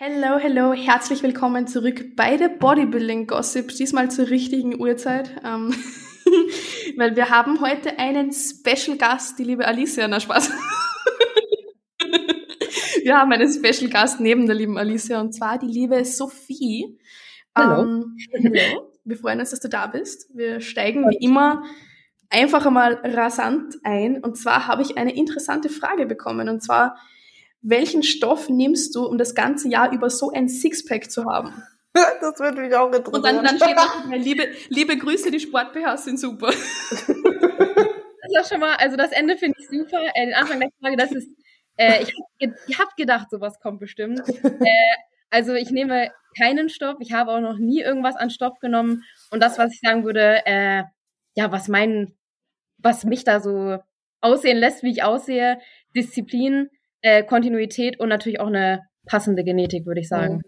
Hello, hello, herzlich willkommen zurück bei der Bodybuilding Gossip, diesmal zur richtigen Uhrzeit, ähm, weil wir haben heute einen Special Gast, die liebe Alicia, na Spaß. wir haben einen Special Gast neben der lieben Alicia und zwar die liebe Sophie. Hallo. Ähm, hello. Wir freuen uns, dass du da bist. Wir steigen wie immer einfach einmal rasant ein und zwar habe ich eine interessante Frage bekommen und zwar welchen Stoff nimmst du, um das ganze Jahr über so ein Sixpack zu haben? Das würde mich auch interessieren. Und dann, dann steht noch, liebe, liebe Grüße, die Sport-BHs sind super. Das ist schon mal, also das Ende finde ich super. Äh, den Anfang der Frage, das ist, äh, ich habe hab gedacht, sowas kommt bestimmt. Äh, also ich nehme keinen Stoff, ich habe auch noch nie irgendwas an Stoff genommen. Und das, was ich sagen würde, äh, ja, was mein, was mich da so aussehen lässt, wie ich aussehe, Disziplin, äh, Kontinuität und natürlich auch eine passende Genetik, würde ich sagen.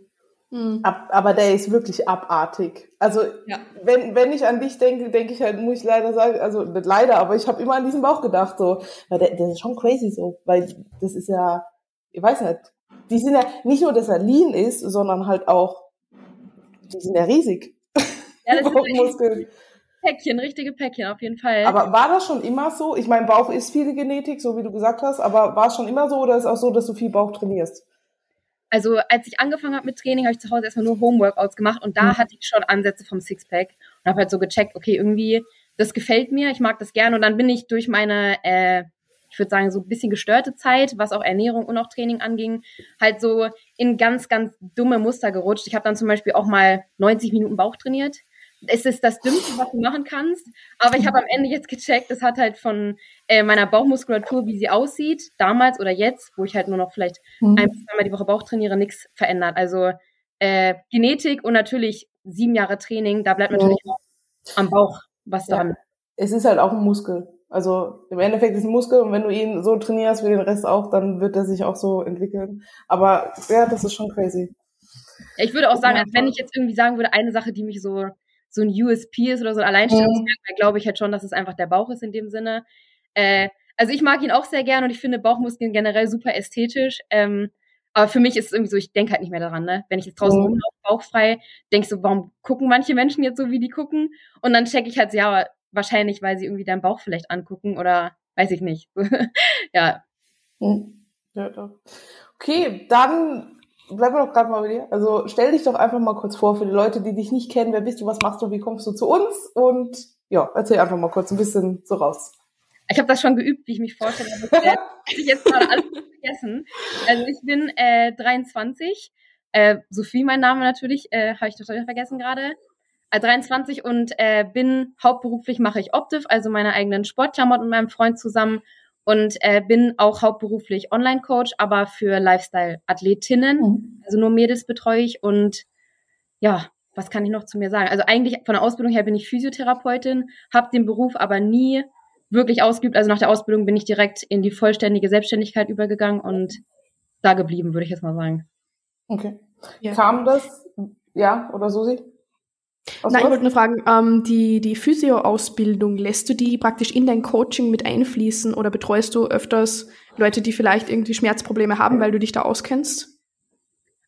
Mhm. Ab, aber der ist wirklich abartig. Also ja. wenn, wenn ich an dich denke, denke ich halt, muss ich leider sagen, also nicht leider, aber ich habe immer an diesen Bauch gedacht, so, weil der, der ist schon crazy so, weil das ist ja, ich weiß nicht, die sind ja nicht nur, dass er lean ist, sondern halt auch, die sind ja riesig. Ja, das ist Päckchen, richtige Päckchen, auf jeden Fall. Aber war das schon immer so? Ich meine, Bauch ist viel Genetik, so wie du gesagt hast, aber war es schon immer so oder ist es auch so, dass du viel Bauch trainierst? Also als ich angefangen habe mit Training, habe ich zu Hause erstmal nur Homeworkouts gemacht und da mhm. hatte ich schon Ansätze vom Sixpack und habe halt so gecheckt, okay, irgendwie, das gefällt mir, ich mag das gerne und dann bin ich durch meine, äh, ich würde sagen, so ein bisschen gestörte Zeit, was auch Ernährung und auch Training anging, halt so in ganz, ganz dumme Muster gerutscht. Ich habe dann zum Beispiel auch mal 90 Minuten Bauch trainiert es ist das Dümmste, was du machen kannst. Aber ich habe am Ende jetzt gecheckt, es hat halt von äh, meiner Bauchmuskulatur, wie sie aussieht, damals oder jetzt, wo ich halt nur noch vielleicht mhm. ein zweimal die Woche Bauch trainiere, nichts verändert. Also äh, Genetik und natürlich sieben Jahre Training, da bleibt natürlich mhm. am Bauch was dran. Ja. Es ist halt auch ein Muskel. Also im Endeffekt ist ein Muskel und wenn du ihn so trainierst wie den Rest auch, dann wird er sich auch so entwickeln. Aber ja, das ist schon crazy. Ich würde auch sagen, als wenn ich jetzt irgendwie sagen würde, eine Sache, die mich so so ein USP ist oder so ein Alleinstellungsmerkmal, glaube ich halt schon, dass es einfach der Bauch ist in dem Sinne. Äh, also ich mag ihn auch sehr gern und ich finde Bauchmuskeln generell super ästhetisch. Ähm, aber für mich ist es irgendwie so, ich denke halt nicht mehr daran, ne? Wenn ich jetzt draußen mhm. rumlaufe, bauchfrei, denke so, warum gucken manche Menschen jetzt so, wie die gucken? Und dann checke ich halt so, ja, wahrscheinlich, weil sie irgendwie deinen Bauch vielleicht angucken oder weiß ich nicht. ja. Mhm. Ja, doch. Okay, dann bleiben wir doch gerade mal bei dir. Also stell dich doch einfach mal kurz vor für die Leute, die dich nicht kennen. Wer bist du, was machst du, wie kommst du zu uns? Und ja, erzähl einfach mal kurz ein bisschen so raus. Ich habe das schon geübt, wie ich mich vorstelle. habe ich jetzt gerade alles vergessen. Also ich bin äh, 23. Äh, Sophie, mein Name natürlich, äh, habe ich total vergessen gerade. Äh, 23 und äh, bin hauptberuflich mache ich Optiv, also meine eigenen Sportklamotten mit meinem Freund zusammen und äh, bin auch hauptberuflich Online-Coach, aber für Lifestyle-Athletinnen. Mhm. Also nur Mädels betreue ich und ja, was kann ich noch zu mir sagen? Also eigentlich von der Ausbildung her bin ich Physiotherapeutin, habe den Beruf aber nie wirklich ausgeübt. Also nach der Ausbildung bin ich direkt in die vollständige Selbstständigkeit übergegangen und da geblieben, würde ich jetzt mal sagen. Okay. Ja. Kam das, ja, oder Susi? Was Nein, ich wollte nur fragen, ähm, die, die Physio-Ausbildung, lässt du die praktisch in dein Coaching mit einfließen oder betreust du öfters Leute, die vielleicht irgendwie Schmerzprobleme haben, weil du dich da auskennst?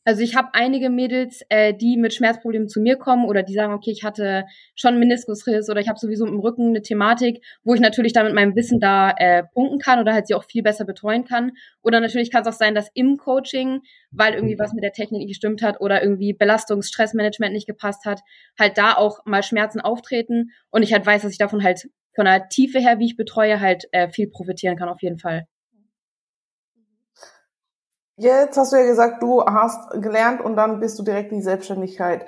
Also ich habe einige Mädels, äh, die mit Schmerzproblemen zu mir kommen oder die sagen, okay, ich hatte schon Meniskusriss oder ich habe sowieso im Rücken eine Thematik, wo ich natürlich da mit meinem Wissen da äh, punkten kann oder halt sie auch viel besser betreuen kann. Oder natürlich kann es auch sein, dass im Coaching, weil irgendwie was mit der Technik nicht gestimmt hat oder irgendwie Belastungs-, Stressmanagement nicht gepasst hat, halt da auch mal Schmerzen auftreten und ich halt weiß, dass ich davon halt von der Tiefe her, wie ich betreue, halt äh, viel profitieren kann auf jeden Fall. Jetzt hast du ja gesagt, du hast gelernt und dann bist du direkt in die Selbstständigkeit.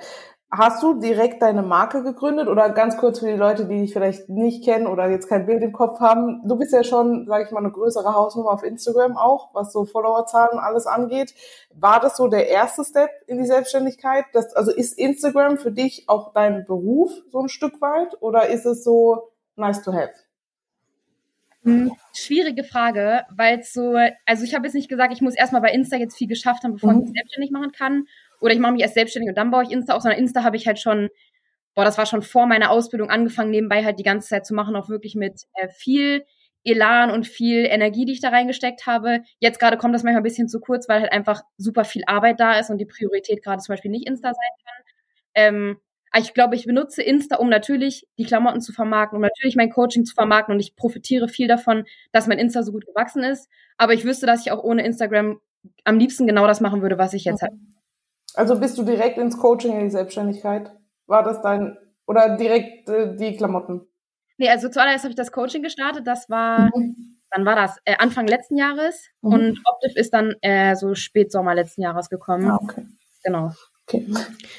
Hast du direkt deine Marke gegründet oder ganz kurz für die Leute, die dich vielleicht nicht kennen oder jetzt kein Bild im Kopf haben? Du bist ja schon, sage ich mal, eine größere Hausnummer auf Instagram auch, was so Followerzahlen alles angeht. War das so der erste Step in die Selbstständigkeit? Das, also ist Instagram für dich auch dein Beruf so ein Stück weit oder ist es so nice to have? Hm, schwierige Frage, weil so, also ich habe jetzt nicht gesagt, ich muss erstmal bei Insta jetzt viel geschafft haben, bevor mhm. ich mich selbstständig machen kann. Oder ich mache mich erst selbstständig und dann baue ich Insta auf, sondern Insta habe ich halt schon, boah, das war schon vor meiner Ausbildung angefangen, nebenbei halt die ganze Zeit zu machen, auch wirklich mit äh, viel Elan und viel Energie, die ich da reingesteckt habe. Jetzt gerade kommt das manchmal ein bisschen zu kurz, weil halt einfach super viel Arbeit da ist und die Priorität gerade zum Beispiel nicht Insta sein kann. Ähm, ich glaube, ich benutze Insta, um natürlich die Klamotten zu vermarkten, um natürlich mein Coaching zu vermarkten und ich profitiere viel davon, dass mein Insta so gut gewachsen ist. Aber ich wüsste, dass ich auch ohne Instagram am liebsten genau das machen würde, was ich jetzt okay. habe. Also bist du direkt ins Coaching in die Selbstständigkeit? War das dein oder direkt äh, die Klamotten? Nee, also zuallererst habe ich das Coaching gestartet. Das war, mhm. wann war das? Äh, Anfang letzten Jahres. Mhm. Und Optiv ist dann äh, so Spätsommer letzten Jahres gekommen. Ah, okay. Genau. Okay.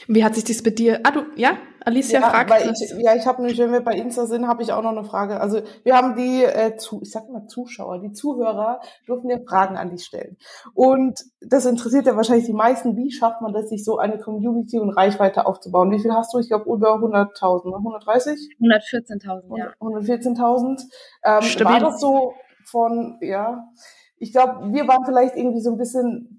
Wie hat sich das bei dir? Ah, du, ja? Alicia ja, fragt. Weil ich, ja, ich habe nämlich, wenn wir bei Insta sind, habe ich auch noch eine Frage. Also wir haben die, äh, zu, ich sag mal Zuschauer, die Zuhörer dürfen dir Fragen an dich stellen. Und das interessiert ja wahrscheinlich die meisten. Wie schafft man das, sich so eine Community und Reichweite aufzubauen? Wie viel hast du? Ich glaube über 100.000, 130? 114.000, ja. 114.000. Ähm, war das so von, ja, ich glaube, wir waren vielleicht irgendwie so ein bisschen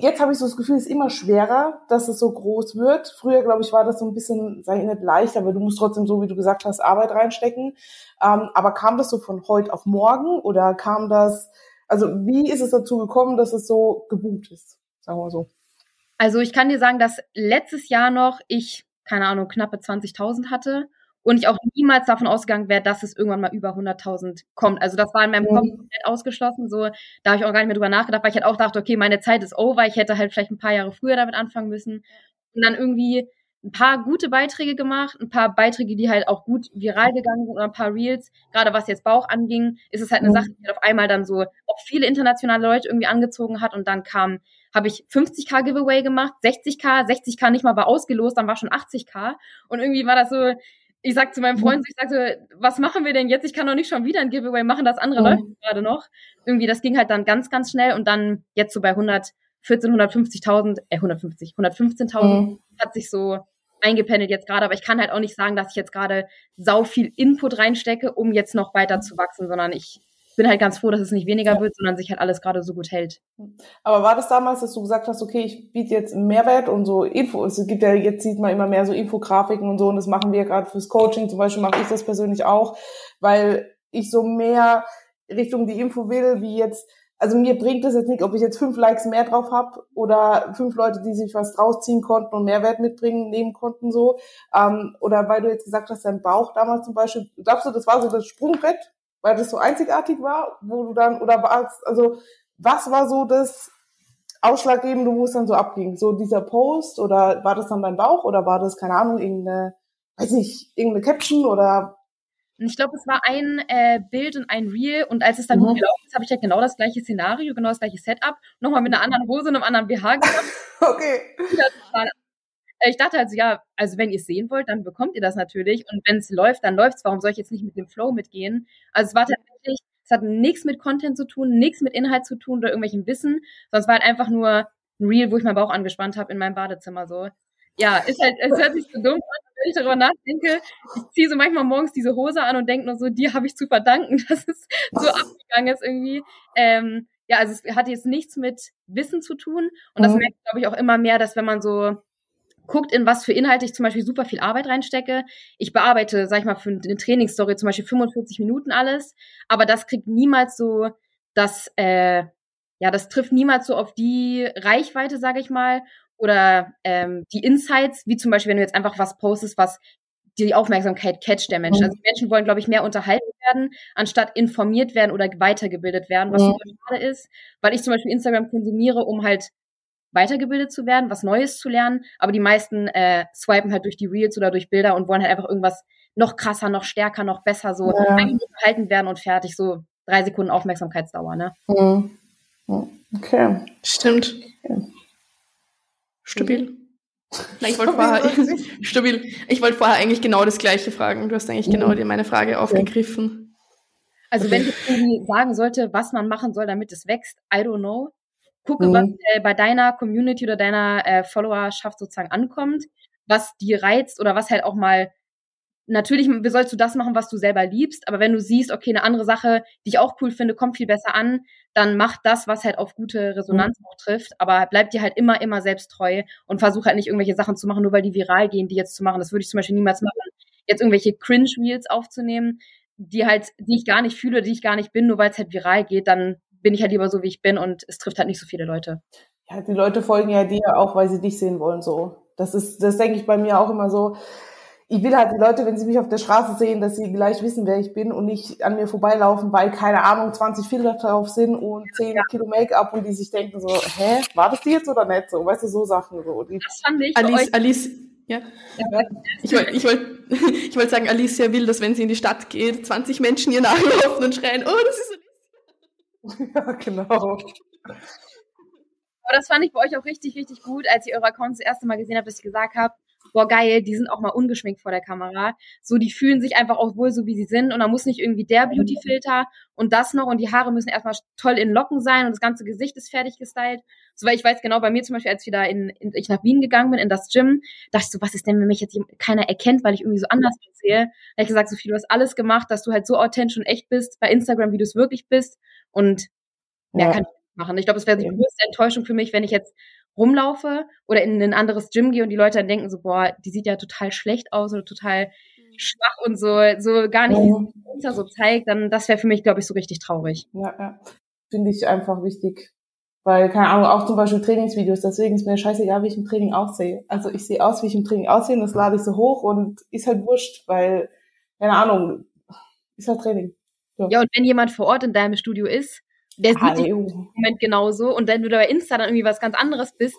jetzt habe ich so das Gefühl, es ist immer schwerer, dass es so groß wird. Früher, glaube ich, war das so ein bisschen, ich nicht leicht, aber du musst trotzdem, so wie du gesagt hast, Arbeit reinstecken. Ähm, aber kam das so von heute auf morgen oder kam das, also wie ist es dazu gekommen, dass es so geboomt ist? Sagen wir so. Also ich kann dir sagen, dass letztes Jahr noch ich, keine Ahnung, knappe 20.000 hatte und ich auch niemals davon ausgegangen wäre, dass es irgendwann mal über 100.000 kommt. Also das war in meinem Kopf komplett ausgeschlossen. So, da habe ich auch gar nicht mehr drüber nachgedacht, weil ich halt auch dachte, okay, meine Zeit ist over. Ich hätte halt vielleicht ein paar Jahre früher damit anfangen müssen. Und dann irgendwie ein paar gute Beiträge gemacht, ein paar Beiträge, die halt auch gut viral gegangen sind oder ein paar Reels. Gerade was jetzt Bauch anging, ist es halt eine mhm. Sache, die halt auf einmal dann so auch viele internationale Leute irgendwie angezogen hat und dann kam habe ich 50k Giveaway gemacht, 60k, 60k nicht mal war ausgelost, dann war schon 80k und irgendwie war das so, ich sag zu meinem Freund, ich sag so, was machen wir denn jetzt? Ich kann doch nicht schon wieder ein Giveaway machen, das andere mhm. läuft gerade noch. Irgendwie, das ging halt dann ganz, ganz schnell und dann jetzt so bei 114, 150.000, äh, 150, 115.000 mhm. hat sich so eingependelt jetzt gerade, aber ich kann halt auch nicht sagen, dass ich jetzt gerade sau viel Input reinstecke, um jetzt noch weiter zu wachsen, sondern ich bin halt ganz froh, dass es nicht weniger ja. wird, sondern sich halt alles gerade so gut hält. Aber war das damals, dass du gesagt hast, okay, ich biete jetzt Mehrwert und so Info, es gibt ja, jetzt sieht man immer mehr so Infografiken und so und das machen wir gerade fürs Coaching, zum Beispiel mache ich das persönlich auch, weil ich so mehr Richtung die Info will, wie jetzt, also mir bringt es jetzt nicht, ob ich jetzt fünf Likes mehr drauf habe oder fünf Leute, die sich was draus ziehen konnten und Mehrwert mitbringen, nehmen konnten so. Ähm, oder weil du jetzt gesagt hast, dein Bauch damals zum Beispiel, glaubst du, das war so das Sprungbrett weil das so einzigartig war, wo du dann, oder war es, also was war so das Ausschlaggebende, wo es dann so abging? So dieser Post oder war das dann dein Bauch oder war das, keine Ahnung, irgendeine, weiß nicht, irgendeine Caption oder ich glaube, es war ein äh, Bild und ein Reel und als es dann mhm. gut gelaufen ist, habe ich halt genau das gleiche Szenario, genau das gleiche Setup, nochmal mit einer anderen Hose und einem anderen BH gemacht. okay. Äh, ich dachte also, ja, also wenn ihr es sehen wollt, dann bekommt ihr das natürlich. Und wenn es läuft, dann läuft's. Warum soll ich jetzt nicht mit dem Flow mitgehen? Also es war tatsächlich, es hat nichts mit Content zu tun, nichts mit Inhalt zu tun oder irgendwelchem Wissen, sondern es war halt einfach nur ein Reel, wo ich meinen Bauch angespannt habe in meinem Badezimmer so. Ja, ist halt, es hört sich so dumm an, wenn ich darüber nachdenke. Ich ziehe so manchmal morgens diese Hose an und denke nur so, dir habe ich zu verdanken, dass es so abgegangen ist irgendwie. Ähm, ja, also es hat jetzt nichts mit Wissen zu tun. Und das mhm. merke ich, glaube ich, auch immer mehr, dass wenn man so guckt, in was für Inhalte ich zum Beispiel super viel Arbeit reinstecke. Ich bearbeite, sag ich mal, für eine Trainingsstory zum Beispiel 45 Minuten alles, aber das kriegt niemals so das, äh, ja, das trifft niemals so auf die Reichweite, sage ich mal, oder ähm, die Insights, wie zum Beispiel, wenn du jetzt einfach was postest, was die Aufmerksamkeit catcht der Menschen. Mhm. Also die Menschen wollen, glaube ich, mehr unterhalten werden, anstatt informiert werden oder weitergebildet werden, was mhm. super schade ist, weil ich zum Beispiel Instagram konsumiere, um halt weitergebildet zu werden, was Neues zu lernen. Aber die meisten äh, swipen halt durch die Reels oder durch Bilder und wollen halt einfach irgendwas noch krasser, noch stärker, noch besser, so ja. gehalten werden und fertig. So drei Sekunden Aufmerksamkeitsdauer, ne? Mhm. Okay. Stimmt. Okay. Stabil. Nein, ich wollte vorher, stabil. Ich wollte vorher eigentlich genau das Gleiche fragen. Du hast eigentlich genau die, meine Frage aufgegriffen. Also wenn ich irgendwie sagen sollte, was man machen soll, damit es wächst, I don't know gucke, mhm. was äh, bei deiner Community oder deiner äh, Followerschaft sozusagen ankommt, was die reizt oder was halt auch mal natürlich sollst du das machen, was du selber liebst, aber wenn du siehst, okay, eine andere Sache, die ich auch cool finde, kommt viel besser an, dann mach das, was halt auf gute Resonanz mhm. auch trifft, aber bleib dir halt immer, immer selbst treu und versuch halt nicht irgendwelche Sachen zu machen, nur weil die viral gehen, die jetzt zu machen. Das würde ich zum Beispiel niemals machen, jetzt irgendwelche Cringe-Reels aufzunehmen. die halt, die ich gar nicht fühle, die ich gar nicht bin, nur weil es halt viral geht, dann bin ich halt lieber so, wie ich bin und es trifft halt nicht so viele Leute. Ja, die Leute folgen ja dir auch, weil sie dich sehen wollen, so. Das ist, das denke ich bei mir auch immer so. Ich will halt die Leute, wenn sie mich auf der Straße sehen, dass sie gleich wissen, wer ich bin und nicht an mir vorbeilaufen, weil keine Ahnung, 20 Filter drauf sind und 10 ja. Kilo Make-up und die sich denken so, hä, war das die jetzt oder nicht so? Weißt du, so Sachen so. Die das fand ich Alice, Alice, ja. ja. Ich wollte ich wollt, ich wollt sagen, Alicia will, dass wenn sie in die Stadt geht, 20 Menschen ihr nachlaufen und schreien, oh, das ist Alicia. Ja, genau. Aber das fand ich bei euch auch richtig, richtig gut, als ich eure Accounts das erste Mal gesehen habe, dass ich gesagt habe, boah, geil, die sind auch mal ungeschminkt vor der Kamera. So, die fühlen sich einfach auch wohl so, wie sie sind. Und da muss nicht irgendwie der Beauty-Filter und das noch. Und die Haare müssen erstmal toll in Locken sein und das ganze Gesicht ist fertig gestylt. So, weil ich weiß genau, bei mir zum Beispiel, als ich wieder in, in, ich nach Wien gegangen bin, in das Gym, dachte ich so, was ist denn, wenn mich jetzt keiner erkennt, weil ich irgendwie so anders aussehe? Da habe ich gesagt, Sophie, du hast alles gemacht, dass du halt so authentisch und echt bist, bei Instagram, wie du es wirklich bist. Und mehr ja. kann ich machen. Ich glaube, es wäre die größte Enttäuschung für mich, wenn ich jetzt rumlaufe oder in ein anderes Gym gehe und die Leute dann denken so, boah, die sieht ja total schlecht aus oder total mhm. schwach und so, so gar nicht ja. so zeigt, dann das wäre für mich, glaube ich, so richtig traurig. Ja, ja. Finde ich einfach wichtig. Weil, keine Ahnung, auch zum Beispiel Trainingsvideos, deswegen ist mir scheißegal, wie ich im Training aussehe. Also ich sehe aus, wie ich im Training aussehe und das lade ich so hoch und ist halt wurscht, weil, keine Ahnung, ist halt Training. So. Ja, und wenn jemand vor Ort in deinem Studio ist, der sieht dich im Moment genauso. Und wenn du da bei Insta dann irgendwie was ganz anderes bist,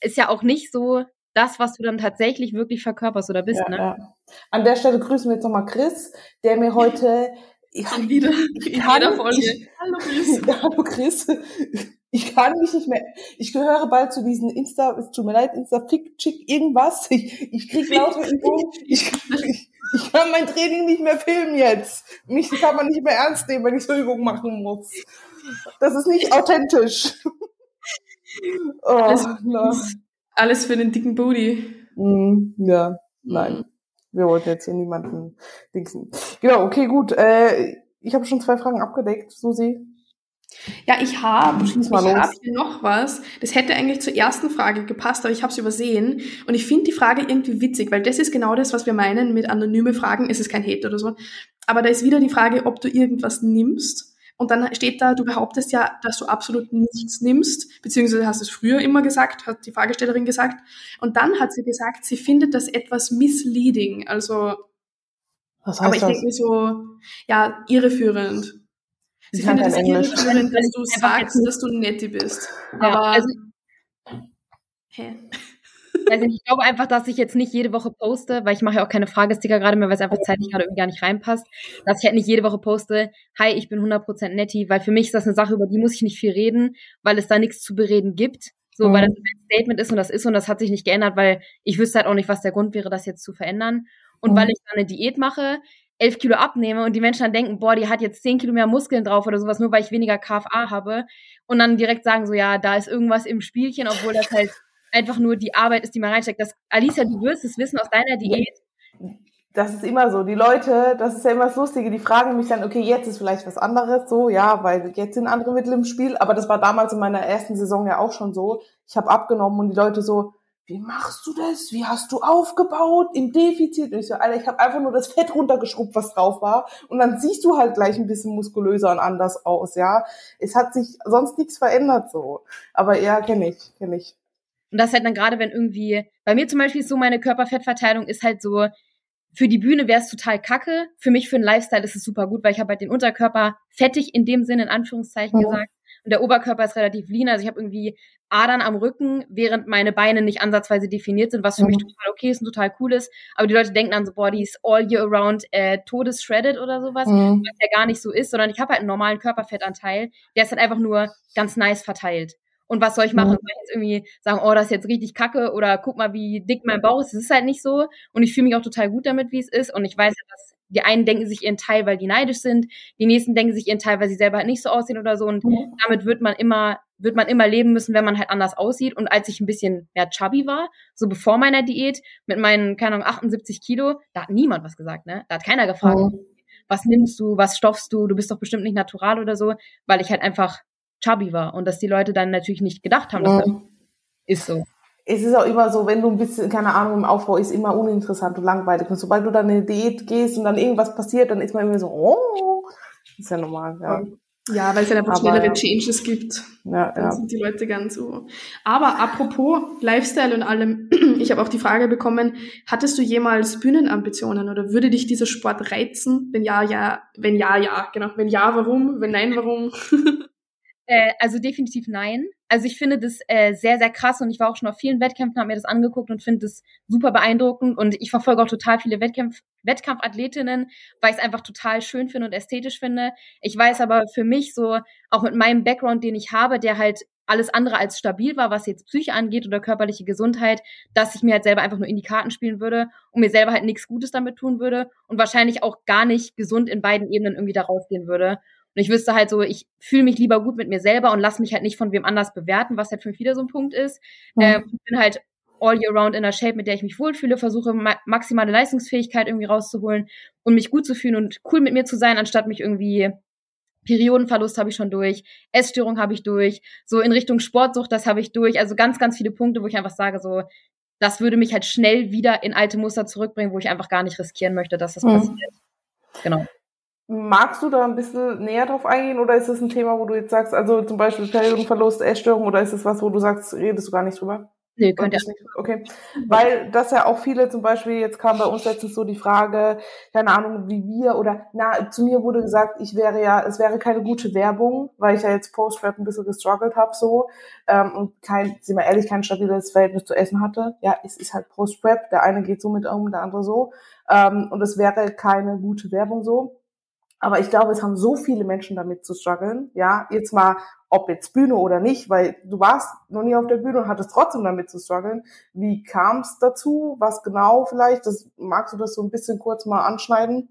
ist ja auch nicht so das, was du dann tatsächlich wirklich verkörperst oder bist. Ja, ne? Ja. An der Stelle grüßen wir jetzt nochmal Chris, der mir heute. Ich, kann wieder in kann, jeder Folge. Ich, hallo Chris. hallo Chris. Ich kann mich nicht mehr. Ich gehöre bald zu diesen Insta, es tut mir leid, Insta Fick Chick irgendwas. Ich, ich krieg lauter Übungen. Ich, ich, ich kann mein Training nicht mehr filmen jetzt. Mich kann man nicht mehr ernst nehmen, wenn ich so Übungen machen muss. Das ist nicht authentisch. Oh, alles, no. alles für den dicken Booty. Mm, ja, nein. Wir wollten jetzt hier niemanden dingsen. Genau, okay, gut. Äh, ich habe schon zwei Fragen abgedeckt, Susi. Ja, ich habe ich hab hier noch was. Das hätte eigentlich zur ersten Frage gepasst, aber ich habe es übersehen. Und ich finde die Frage irgendwie witzig, weil das ist genau das, was wir meinen mit anonyme Fragen. Es ist kein Hate oder so. Aber da ist wieder die Frage, ob du irgendwas nimmst und dann steht da, du behauptest ja, dass du absolut nichts nimmst, beziehungsweise hast es früher immer gesagt, hat die Fragestellerin gesagt. Und dann hat sie gesagt, sie findet das etwas misleading, also, Was heißt aber ich das? denke mir so, ja, irreführend. Sie findet es irreführend, dass du sagst, dass du netti bist. Ja, aber, also, hä? Also ich glaube einfach, dass ich jetzt nicht jede Woche poste, weil ich mache ja auch keine Fragesticker gerade mehr, weil es einfach zeitlich gerade irgendwie gar nicht reinpasst, dass ich halt nicht jede Woche poste, hi, ich bin 100% netti, weil für mich ist das eine Sache, über die muss ich nicht viel reden, weil es da nichts zu bereden gibt. So, mhm. weil das ein Statement ist und das ist und das hat sich nicht geändert, weil ich wüsste halt auch nicht, was der Grund wäre, das jetzt zu verändern. Und mhm. weil ich dann eine Diät mache, elf Kilo abnehme und die Menschen dann denken, boah, die hat jetzt zehn Kilo mehr Muskeln drauf oder sowas, nur weil ich weniger KFA habe und dann direkt sagen so, ja, da ist irgendwas im Spielchen, obwohl das halt einfach nur die Arbeit ist, die man reinsteckt. Das, Alicia, du wirst es wissen aus deiner Diät. Das ist immer so. Die Leute, das ist ja immer das Lustige, die fragen mich dann, okay, jetzt ist vielleicht was anderes so, ja, weil jetzt sind andere Mittel im Spiel, aber das war damals in meiner ersten Saison ja auch schon so. Ich habe abgenommen und die Leute so, wie machst du das? Wie hast du aufgebaut im Defizit? Und ich so, Alter, ich habe einfach nur das Fett runtergeschrubbt, was drauf war. Und dann siehst du halt gleich ein bisschen muskulöser und anders aus, ja. Es hat sich sonst nichts verändert so. Aber ja, kenne ich, kenne ich. Und das halt dann gerade, wenn irgendwie, bei mir zum Beispiel ist so, meine Körperfettverteilung ist halt so, für die Bühne wäre es total kacke. Für mich, für den Lifestyle ist es super gut, weil ich habe halt den Unterkörper fettig in dem Sinne, in Anführungszeichen ja. gesagt. Und der Oberkörper ist relativ lean. Also ich habe irgendwie Adern am Rücken, während meine Beine nicht ansatzweise definiert sind, was für mhm. mich total okay ist und total cool ist. Aber die Leute denken dann so, boah, die ist all year around äh, todesshredded oder sowas, mhm. was ja gar nicht so ist, sondern ich habe halt einen normalen Körperfettanteil, der ist halt einfach nur ganz nice verteilt. Und was soll ich machen? Soll ich jetzt irgendwie sagen, oh, das ist jetzt richtig kacke oder guck mal, wie dick mein Bauch ist. Es ist halt nicht so. Und ich fühle mich auch total gut damit, wie es ist. Und ich weiß, dass die einen denken sich ihren Teil, weil die neidisch sind. Die nächsten denken sich ihren Teil, weil sie selber halt nicht so aussehen oder so. Und mhm. damit wird man immer, wird man immer leben müssen, wenn man halt anders aussieht. Und als ich ein bisschen mehr chubby war, so bevor meiner Diät, mit meinen, keine Ahnung, 78 Kilo, da hat niemand was gesagt, ne? Da hat keiner gefragt, mhm. was nimmst du, was stoffst du, du bist doch bestimmt nicht natural oder so, weil ich halt einfach chubby war und dass die Leute dann natürlich nicht gedacht haben, dass ja. das ist so. es ist auch immer so, wenn du ein bisschen, keine Ahnung, im Aufbau ist immer uninteressant und langweilig. Und sobald du dann in eine Diät gehst und dann irgendwas passiert, dann ist man immer so, oh, ist ja normal, ja. Ja, weil es ja einfach schnellere ja. Changes gibt. Ja, Dann ja. sind die Leute ganz so. Aber apropos Lifestyle und allem, ich habe auch die Frage bekommen, hattest du jemals Bühnenambitionen oder würde dich dieser Sport reizen? Wenn ja, ja, wenn ja, ja, genau. Wenn ja, warum? Wenn nein, warum? Äh, also definitiv nein. Also ich finde das äh, sehr, sehr krass und ich war auch schon auf vielen Wettkämpfen, habe mir das angeguckt und finde das super beeindruckend und ich verfolge auch total viele Wettkämpf Wettkampfathletinnen, weil ich es einfach total schön finde und ästhetisch finde. Ich weiß aber für mich so, auch mit meinem Background, den ich habe, der halt alles andere als stabil war, was jetzt Psyche angeht oder körperliche Gesundheit, dass ich mir halt selber einfach nur in die Karten spielen würde und mir selber halt nichts Gutes damit tun würde und wahrscheinlich auch gar nicht gesund in beiden Ebenen irgendwie da rausgehen würde. Und ich wüsste halt so, ich fühle mich lieber gut mit mir selber und lass mich halt nicht von wem anders bewerten, was halt für mich wieder so ein Punkt ist. Mhm. Ähm, ich bin halt all year round in der Shape, mit der ich mich wohlfühle, versuche ma maximale Leistungsfähigkeit irgendwie rauszuholen und mich gut zu fühlen und cool mit mir zu sein, anstatt mich irgendwie Periodenverlust habe ich schon durch, Essstörung habe ich durch, so in Richtung Sportsucht, das habe ich durch. Also ganz, ganz viele Punkte, wo ich einfach sage, so, das würde mich halt schnell wieder in alte Muster zurückbringen, wo ich einfach gar nicht riskieren möchte, dass das Mhm. passiert. Genau. Magst du da ein bisschen näher drauf eingehen oder ist das ein Thema, wo du jetzt sagst, also zum Beispiel Periodenverlust, Essstörung oder ist es was, wo du sagst, redest du gar nicht drüber? Nee, Oder könnt ihr. bist nicht- Okay. Weil das ja auch viele zum Beispiel, jetzt kam bei uns letztens so die Frage, keine Ahnung, wie wir oder na, zu mir wurde gesagt, ich wäre ja, es wäre keine gute Werbung, weil ich ja jetzt Post-Rap ein bisschen gestruggelt habe so ähm, und kein, sind wir ehrlich, kein stabiles Verhältnis zu Essen hatte. Ja, es ist halt Post-Rap, der eine geht so mit um, der andere so. Ähm, und es wäre keine gute Werbung so. Aber ich glaube, es haben so viele Menschen damit zu strugglen. Ja, jetzt mal, ob jetzt Bühne oder nicht, weil du warst noch nie auf der Bühne und hattest trotzdem damit zu strugglen. Wie kam es dazu? Was genau vielleicht? Das, magst du das so ein bisschen kurz mal anschneiden?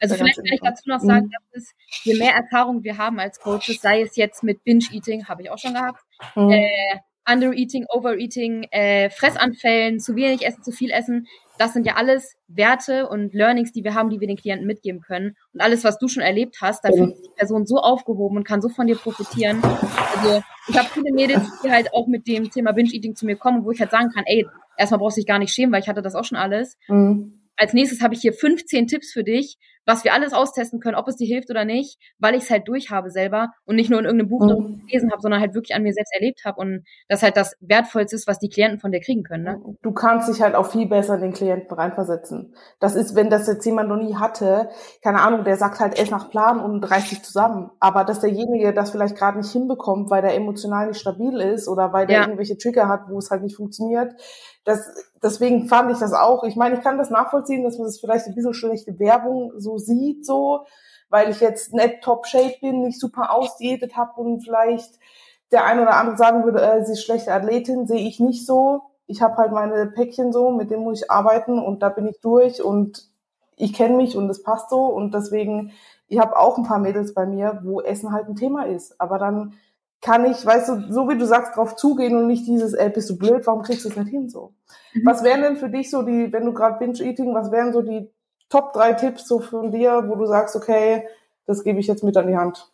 Also vielleicht kann ich dazu noch Mhm. sagen, dass es, je mehr Erfahrung wir haben als Coaches, sei es jetzt mit Binge-Eating, habe ich auch schon gehabt, Mhm. äh, Under-Eating, Over-Eating, äh, Fressanfällen, zu wenig essen, zu viel essen, das sind ja alles Werte und Learnings, die wir haben, die wir den Klienten mitgeben können. Und alles, was du schon erlebt hast, da fühlt sich die Person so aufgehoben und kann so von dir profitieren. Also ich habe viele Mädels, die halt auch mit dem Thema Binge-Eating zu mir kommen, wo ich halt sagen kann, ey, erstmal brauchst du dich gar nicht schämen, weil ich hatte das auch schon alles. Mhm. Als nächstes habe ich hier 15 Tipps für dich, was wir alles austesten können, ob es dir hilft oder nicht, weil ich es halt durchhabe selber und nicht nur in irgendeinem Buch Mhm. darüber gelesen habe, sondern halt wirklich an mir selbst erlebt habe und das halt das Wertvollste ist, was die Klienten von dir kriegen können. Ne? Du kannst dich halt auch viel besser in den Klienten reinversetzen. Das ist, wenn das jetzt jemand noch nie hatte, keine Ahnung, der sagt halt, ess nach Plan und reißt sich zusammen. Aber dass derjenige das vielleicht gerade nicht hinbekommt, weil der emotional nicht stabil ist oder weil der Ja. irgendwelche Trigger hat, wo es halt nicht funktioniert, das, deswegen fand ich das auch. Ich meine, ich kann das nachvollziehen, dass man das vielleicht ein bisschen schlechte Werbung so sieht, so, weil ich jetzt nicht top shape bin, nicht super ausdiätet habe und vielleicht der eine oder andere sagen würde, äh, sie ist schlechte Athletin, sehe ich nicht so. Ich habe halt meine Päckchen so, mit denen muss ich arbeiten und da bin ich durch und ich kenne mich und es passt so und deswegen, ich habe auch ein paar Mädels bei mir, wo Essen halt ein Thema ist. Aber dann kann ich, weißt du, so wie du sagst, drauf zugehen und nicht dieses, ey, bist du blöd, warum kriegst du es nicht hin so? Mhm. Was wären denn für dich so die, wenn du gerade Binge-Eating, was wären so die Top drei Tipps so von dir, wo du sagst, okay, das gebe ich jetzt mit an die Hand?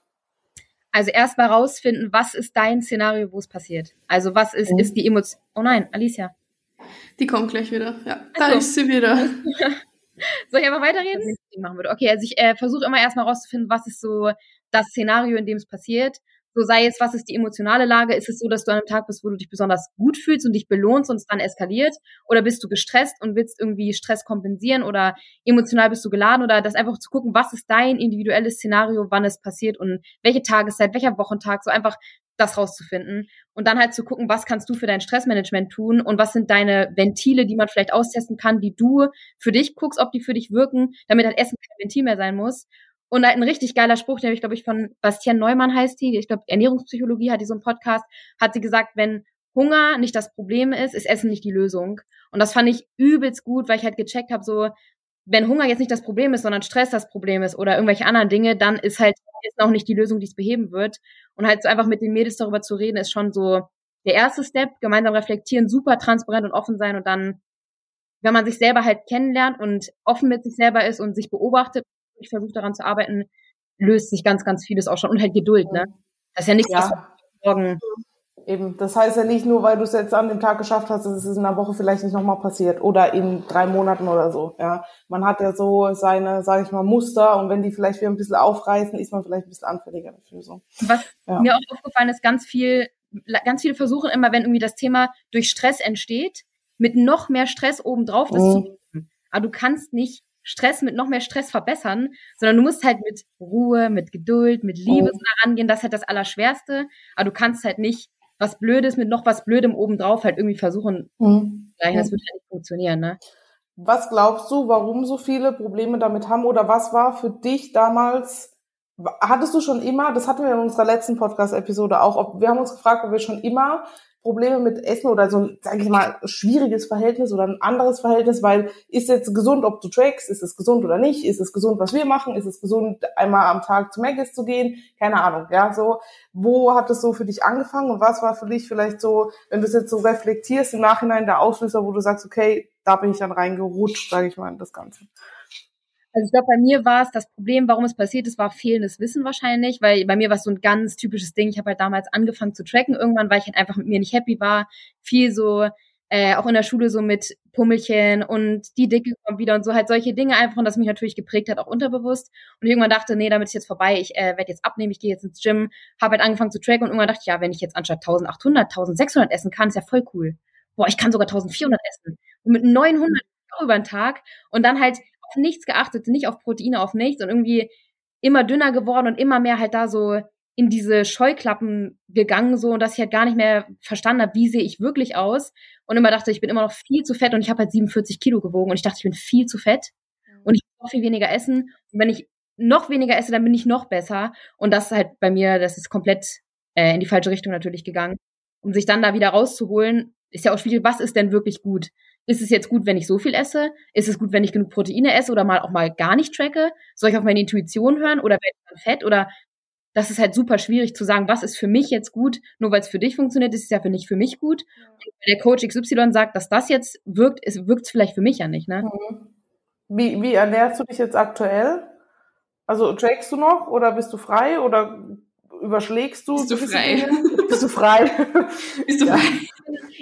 Also erstmal rausfinden, was ist dein Szenario, wo es passiert. Also was ist, Mhm. ist die Emotion. Oh nein, Alicia. Die kommt gleich wieder. Ja, da Ach so. ist sie wieder. Soll ich einfach weiterreden? Machen würde. Okay, also ich äh, versuche immer erstmal rauszufinden, was ist so das Szenario, in dem es passiert. So sei es, was ist die emotionale Lage? Ist es so, dass du an einem Tag bist, wo du dich besonders gut fühlst und dich belohnst und es dann eskaliert? Oder bist du gestresst und willst irgendwie Stress kompensieren? Oder emotional bist du geladen? Oder das einfach zu gucken, was ist dein individuelles Szenario, wann es passiert und welche Tageszeit, welcher Wochentag, so einfach das rauszufinden. Und dann halt zu gucken, was kannst du für dein Stressmanagement tun und was sind deine Ventile, die man vielleicht austesten kann, die du für dich guckst, ob die für dich wirken, damit halt Essen kein Ventil mehr sein muss. Und halt ein richtig geiler Spruch, den habe ich, glaube ich, von Bastian Neumann heißt die, ich glaube, Ernährungspsychologie hat die so einen Podcast, hat sie gesagt, wenn Hunger nicht das Problem ist, ist Essen nicht die Lösung. Und das fand ich übelst gut, weil ich halt gecheckt habe, so, wenn Hunger jetzt nicht das Problem ist, sondern Stress das Problem ist oder irgendwelche anderen Dinge, dann ist halt Essen auch nicht die Lösung, die es beheben wird. Und halt so einfach mit den Mädels darüber zu reden, ist schon so der erste Step, gemeinsam reflektieren, super transparent und offen sein und dann, wenn man sich selber halt kennenlernt und offen mit sich selber ist und sich beobachtet, ich versuche daran zu arbeiten, löst sich ganz, ganz vieles auch schon. Und halt Geduld, ne? Das ist ja nichts, was Ja. morgen Eben, das heißt ja nicht nur, weil du es jetzt an dem Tag geschafft hast, dass es in einer Woche vielleicht nicht nochmal passiert oder in drei Monaten oder so. Ja, man hat ja so seine, sage ich mal, Muster und wenn die vielleicht wieder ein bisschen aufreißen, ist man vielleicht ein bisschen anfälliger dafür. So. Was ja. mir auch aufgefallen ist, ganz viel, ganz viele versuchen immer, wenn irgendwie das Thema durch Stress entsteht, mit noch mehr Stress obendrauf das mhm. zu nehmen. Aber du kannst nicht Stress mit noch mehr Stress verbessern, sondern du musst halt mit Ruhe, mit Geduld, mit Liebe mhm. rangehen. Das ist halt das Allerschwerste. Aber du kannst halt nicht was Blödes mit noch was Blödem obendrauf halt irgendwie versuchen. Mhm. Das wird halt nicht funktionieren, ne? Was glaubst du, warum so viele Probleme damit haben oder was war für dich damals, hattest du schon immer, das hatten wir in unserer letzten Podcast-Episode auch, ob, wir haben uns gefragt, ob wir schon immer Probleme mit Essen oder so ein, sage ich mal, schwieriges Verhältnis oder ein anderes Verhältnis, weil ist jetzt gesund, ob du trackst, ist es gesund oder nicht, ist es gesund, was wir machen, ist es gesund, einmal am Tag zu Maggis zu gehen, keine Ahnung, ja, so, wo hat es so für dich angefangen und was war für dich vielleicht so, wenn du es jetzt so reflektierst im Nachhinein der Auslöser, wo du sagst, okay, da bin ich dann reingerutscht, sage ich mal, in das Ganze. Also ich glaube, bei mir war es das Problem, warum es passiert ist, war fehlendes Wissen wahrscheinlich, weil bei mir war es so ein ganz typisches Ding. Ich habe halt damals angefangen zu tracken irgendwann, weil ich halt einfach mit mir nicht happy war. Viel so, äh, auch in der Schule so mit Pummelchen und die Dicke kommt wieder und so halt solche Dinge einfach und das mich natürlich geprägt hat, auch unterbewusst. Und irgendwann dachte, nee, damit ist jetzt vorbei, ich äh, werde jetzt abnehmen, ich gehe jetzt ins Gym, habe halt angefangen zu tracken und irgendwann dachte ich, ja, wenn ich jetzt anstatt 1800, 1600 essen kann, ist ja voll cool. Boah, ich kann sogar 1400 essen. Und mit 900 über den Tag und dann halt nichts geachtet, nicht auf Proteine, auf nichts und irgendwie immer dünner geworden und immer mehr halt da so in diese Scheuklappen gegangen so und dass ich halt gar nicht mehr verstanden habe, wie sehe ich wirklich aus und immer dachte, ich bin immer noch viel zu fett und ich habe halt 47 Kilo gewogen und ich dachte, ich bin viel zu fett und ich muss noch viel weniger essen und wenn ich noch weniger esse, dann bin ich noch besser und das ist halt bei mir, das ist komplett äh, in die falsche Richtung natürlich gegangen. Um sich dann da wieder rauszuholen, ist ja auch schwierig, was ist denn wirklich gut? Ist es jetzt gut, wenn ich so viel esse? Ist es gut, wenn ich genug Proteine esse oder mal auch mal gar nicht tracke? Soll ich auf meine Intuition hören oder werde ich dann fett? Oder das ist halt super schwierig zu sagen, was ist für mich jetzt gut, nur weil es für dich funktioniert, ist es ja für nicht für mich gut. Und wenn der Coach XY sagt, dass das jetzt wirkt, wirkt es vielleicht für mich ja nicht, ne? Mhm. Wie, wie ernährst du dich jetzt aktuell? Also trackst du noch oder bist du frei oder überschlägst du? Bist du frei? Bist du frei? bist du frei?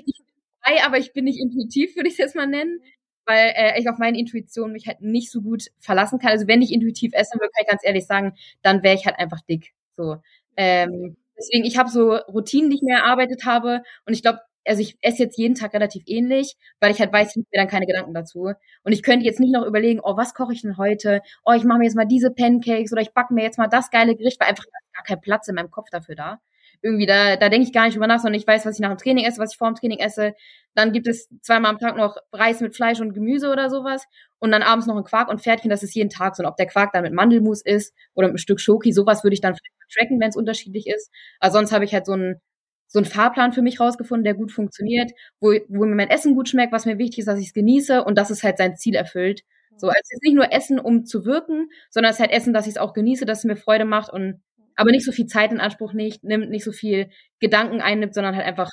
Ich frei, aber ich bin nicht intuitiv, würde ich es jetzt mal nennen, weil äh, ich auf meine Intuition mich halt nicht so gut verlassen kann. Also wenn ich intuitiv essen würde, kann ich ganz ehrlich sagen, dann wäre ich halt einfach dick. So. Ähm, deswegen, ich habe so Routinen, die ich mir erarbeitet habe und ich glaube, also ich esse jetzt jeden Tag relativ ähnlich, weil ich halt weiß, ich mir dann keine Gedanken dazu. Und ich könnte jetzt nicht noch überlegen, oh, was koche ich denn heute? Oh, ich mache mir jetzt mal diese Pancakes oder ich backe mir jetzt mal das geile Gericht, weil einfach gar kein Platz in meinem Kopf dafür da irgendwie, da, da denke ich gar nicht drüber nach, sondern ich weiß, was ich nach dem Training esse, was ich vor dem Training esse. Dann gibt es zweimal am Tag noch Reis mit Fleisch und Gemüse oder sowas. Und dann abends noch ein Quark und Pferdchen, das ist jeden Tag so. Und ob der Quark dann mit Mandelmus ist oder mit einem Stück Schoki, sowas würde ich dann tracken, wenn es unterschiedlich ist. Aber sonst habe ich halt so einen so einen Fahrplan für mich rausgefunden, der gut funktioniert, wo, wo mir mein Essen gut schmeckt, was mir wichtig ist, dass ich es genieße und dass es halt sein Ziel erfüllt. So, also es ist nicht nur Essen, um zu wirken, sondern es ist halt Essen, dass ich es auch genieße, dass es mir Freude macht und aber nicht so viel Zeit in Anspruch nicht, nimmt nicht so viel Gedanken einnimmt, sondern halt einfach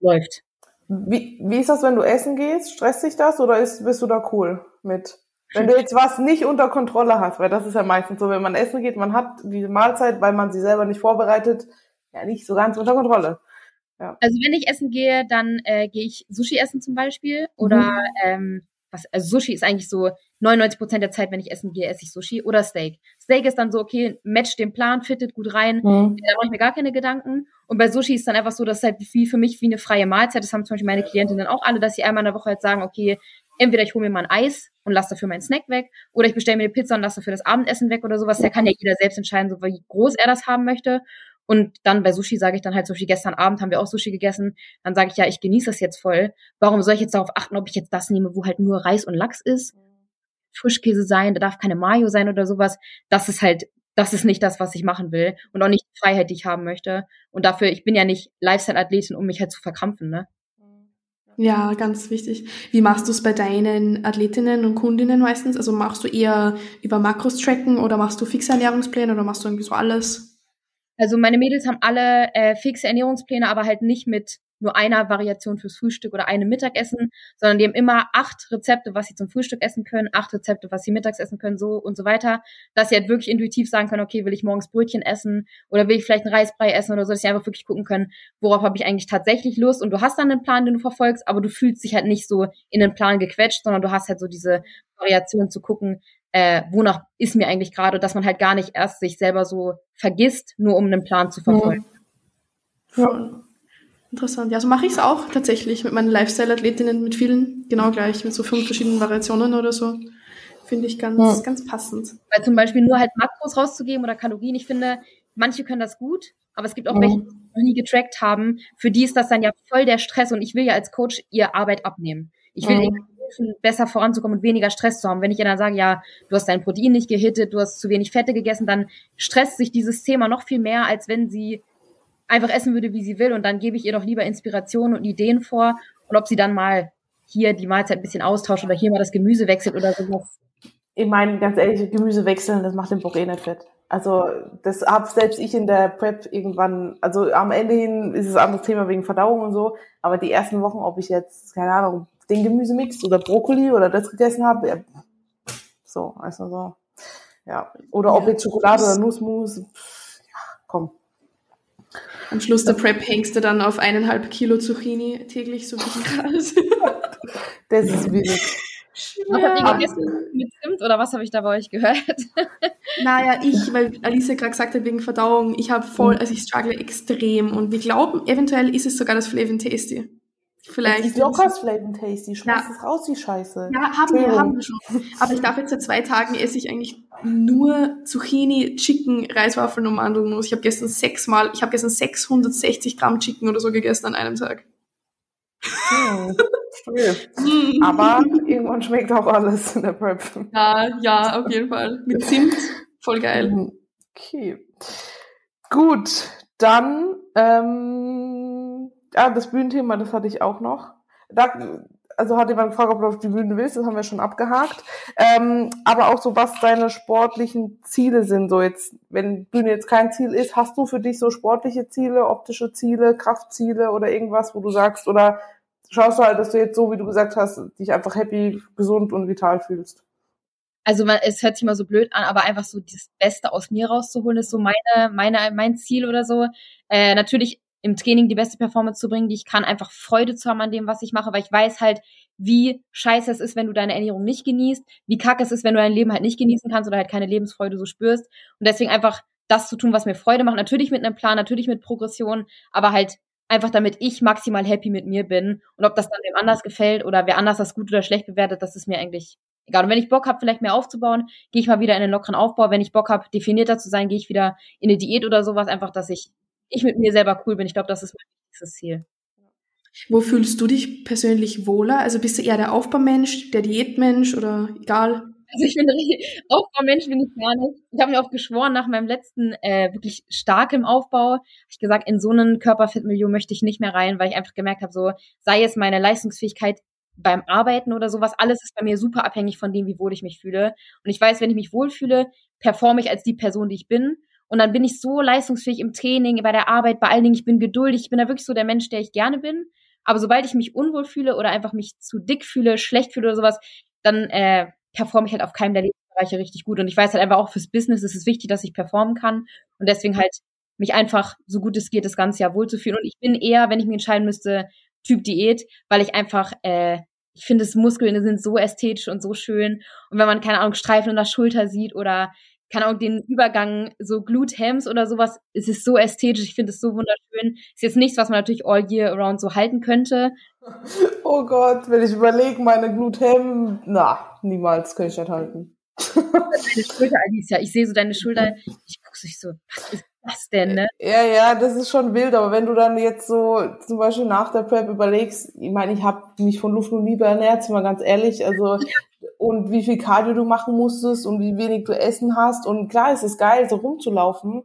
läuft. Wie, wie ist das, wenn du essen gehst? Stresst dich das oder ist, bist du da cool mit? Wenn du jetzt was nicht unter Kontrolle hast, weil das ist ja meistens so, wenn man essen geht, man hat diese Mahlzeit, weil man sie selber nicht vorbereitet, ja nicht so ganz unter Kontrolle. Ja. Also wenn ich essen gehe, dann äh, gehe ich Sushi essen zum Beispiel oder mhm. ähm, was, also Sushi ist eigentlich so 99 Prozent der Zeit, wenn ich essen gehe, esse ich Sushi oder Steak. Steak ist dann so, okay, matcht den Plan, fittet gut rein, mhm. da mache ich mir gar keine Gedanken. Und bei Sushi ist dann einfach so, dass halt wie für mich wie eine freie Mahlzeit, das haben zum Beispiel meine Klientinnen auch alle, dass sie einmal in der Woche halt sagen, okay, entweder ich hole mir mal ein Eis und lasse dafür meinen Snack weg, oder ich bestelle mir eine Pizza und lasse dafür das Abendessen weg oder sowas. Da kann ja jeder selbst entscheiden, so wie groß er das haben möchte. Und dann bei Sushi sage ich dann halt, Sushi gestern Abend haben wir auch Sushi gegessen. Dann sage ich, ja, ich genieße das jetzt voll. Warum soll ich jetzt darauf achten, ob ich jetzt das nehme, wo halt nur Reis und Lachs ist? Frischkäse sein, da darf keine Mayo sein oder sowas. Das ist halt, das ist nicht das, was ich machen will. Und auch nicht die Freiheit, die ich haben möchte. Und dafür, ich bin ja nicht Lifestyle-Athletin, um mich halt zu verkrampfen, ne? Ja, ganz wichtig. Wie machst du es bei deinen Athletinnen und Kundinnen meistens? Also machst du eher über Makros tracken oder machst du fixe Ernährungspläne oder machst du irgendwie so alles? Also meine Mädels haben alle äh, fixe Ernährungspläne, aber halt nicht mit nur einer Variation fürs Frühstück oder einem Mittagessen, sondern die haben immer acht Rezepte, was sie zum Frühstück essen können, acht Rezepte, was sie mittags essen können, so und so weiter, dass sie halt wirklich intuitiv sagen können, okay, will ich morgens Brötchen essen oder will ich vielleicht einen Reisbrei essen oder so, dass sie einfach wirklich gucken können, worauf habe ich eigentlich tatsächlich Lust und du hast dann einen Plan, den du verfolgst, aber du fühlst dich halt nicht so in den Plan gequetscht, sondern du hast halt so diese Variation zu gucken, äh, wonach ist mir eigentlich gerade, dass man halt gar nicht erst sich selber so vergisst, nur um einen Plan zu verfolgen. Ja. ja. Interessant. Ja, so mache ich es auch tatsächlich mit meinen Lifestyle-Athletinnen, mit vielen, genau gleich, mit so fünf verschiedenen Variationen oder so. Finde ich ganz, ja. ganz passend. Weil zum Beispiel nur halt Makros rauszugeben oder Kalorien, ich finde, manche können das gut, aber es gibt auch ja. welche, die noch nie getrackt haben. Für die ist das dann ja voll der Stress und ich will ja als Coach ihr Arbeit abnehmen. Ich will ja. helfen, besser voranzukommen und weniger Stress zu haben. Wenn ich ihr dann sage, ja, du hast dein Protein nicht gehittet, du hast zu wenig Fette gegessen, dann stresst sich dieses Thema noch viel mehr, als wenn sie einfach essen würde, wie sie will. Und dann gebe ich ihr doch lieber Inspirationen und Ideen vor. Und ob sie dann mal hier die Mahlzeit ein bisschen austauscht oder hier mal das Gemüse wechselt oder sowas. Ich meine, ganz ehrlich, Gemüse wechseln, das macht den Bock eh nicht fett. Also das hab selbst ich in der Prep irgendwann, also am Ende hin ist es ein anderes Thema wegen Verdauung und so, aber die ersten Wochen, ob ich jetzt, keine Ahnung, den Gemüsemix oder Brokkoli oder das gegessen habe, ja, so, also so. Ja. Oder ob jetzt Schokolade oder Nussmus, pff, ja, komm, am Schluss der Prep hängst du dann auf eineinhalb Kilo Zucchini täglich so bisschen krass. das ist wild. Was habt ihr gegessen? Mit Zimt oder was habe ich da bei euch gehört? naja, ich, weil Alice gerade gesagt hat, wegen Verdauung, ich habe voll, mhm. also ich struggle extrem und wir glauben, eventuell ist es sogar das Flavin Tasty. Vielleicht. Die Lockers Flavor Tasty. Schmeiß ja. es raus, die Scheiße. Ja, haben wir, haben wir schon. Aber ich darf jetzt seit zwei Tagen esse ich eigentlich nur Zucchini, Chicken, Reiswaffeln und Mandelnuss. Ich habe gestern sechsmal, ich habe gestern 660 Gramm Chicken oder so gegessen an einem Tag. Hm, Aber irgendwann schmeckt auch alles in der Prep. Ja, ja, auf jeden Fall. Mit Zimt. Voll geil. Okay. Gut, dann ähm, ah, das Bühnenthema, das hatte ich auch noch. Da, also hat jemand gefragt, ob du auf die Bühne willst, das haben wir schon abgehakt. Ähm, aber auch so, was deine sportlichen Ziele sind. So jetzt, wenn Bühne jetzt kein Ziel ist, hast du für dich so sportliche Ziele, optische Ziele, Kraftziele oder irgendwas, wo du sagst, oder schaust du halt, dass du jetzt so, wie du gesagt hast, dich einfach happy, gesund und vital fühlst? Also man, es hört sich mal so blöd an, aber einfach so das Beste aus mir rauszuholen, ist so meine, meine, mein Ziel oder so. Äh, natürlich im Training die beste Performance zu bringen, die ich kann, einfach Freude zu haben an dem, was ich mache, weil ich weiß halt, wie scheiße es ist, wenn du deine Ernährung nicht genießt, wie kacke es ist, wenn du dein Leben halt nicht genießen kannst oder halt keine Lebensfreude so spürst. Und deswegen einfach das zu tun, was mir Freude macht. Natürlich mit einem Plan, natürlich mit Progression, aber halt einfach damit ich maximal happy mit mir bin. Und ob das dann wem anders gefällt oder wer anders das gut oder schlecht bewertet, das ist mir eigentlich egal. Und wenn ich Bock habe, vielleicht mehr aufzubauen, gehe ich mal wieder in einen lockeren Aufbau. Wenn ich Bock habe, definierter zu sein, gehe ich wieder in eine Diät oder sowas, einfach, dass ich ich mit mir selber cool bin. Ich glaube, das ist mein wichtigstes Ziel. Wo fühlst du dich persönlich wohler? Also bist du eher der Aufbaumensch, der Diätmensch oder egal? Also ich bin Aufbaumensch bin ich gar nicht. Ich habe mir auch geschworen, nach meinem letzten äh, wirklich starkem Aufbau, habe ich gesagt, in so einen Körperfitmilieu möchte ich nicht mehr rein, weil ich einfach gemerkt habe, so sei es meine Leistungsfähigkeit beim Arbeiten oder sowas, alles ist bei mir super abhängig von dem, wie wohl ich mich fühle. Und ich weiß, wenn ich mich wohlfühle, performe ich als die Person, die ich bin. Und dann bin ich so leistungsfähig im Training, bei der Arbeit, bei allen Dingen, ich bin geduldig, ich bin da wirklich so der Mensch, der ich gerne bin. Aber sobald ich mich unwohl fühle oder einfach mich zu dick fühle, schlecht fühle oder sowas, dann äh, performe ich halt auf keinem der Lebensbereiche richtig gut. Und ich weiß halt einfach auch fürs Business ist es wichtig, dass ich performen kann. Und deswegen halt mich einfach, so gut es geht, das ganze Jahr wohlzufühlen. Und ich bin eher, wenn ich mich entscheiden müsste, Typ Diät, weil ich einfach, äh, ich finde, Muskeln sind so ästhetisch und so schön. Und wenn man, keine Ahnung, Streifen in der Schulter sieht oder keine Ahnung, den Übergang so Glute-Hams oder sowas, es ist so ästhetisch, ich finde es so wunderschön. Ist jetzt nichts, was man natürlich all year around so halten könnte. Oh Gott, wenn ich überlege, meine Glute-Ham, na, niemals kann ich das halten. Deine Schulter, Alicia, ich sehe so deine Schulter, ich gucke so, so, was ist das denn, ne? Ja, ja, das ist schon wild, aber wenn du dann jetzt so zum Beispiel nach der Prep überlegst, ich meine, ich habe mich von Luft und Liebe ernährt, mal ganz ehrlich, also und wie viel Cardio du machen musstest und wie wenig du essen hast und klar, es ist geil, so rumzulaufen,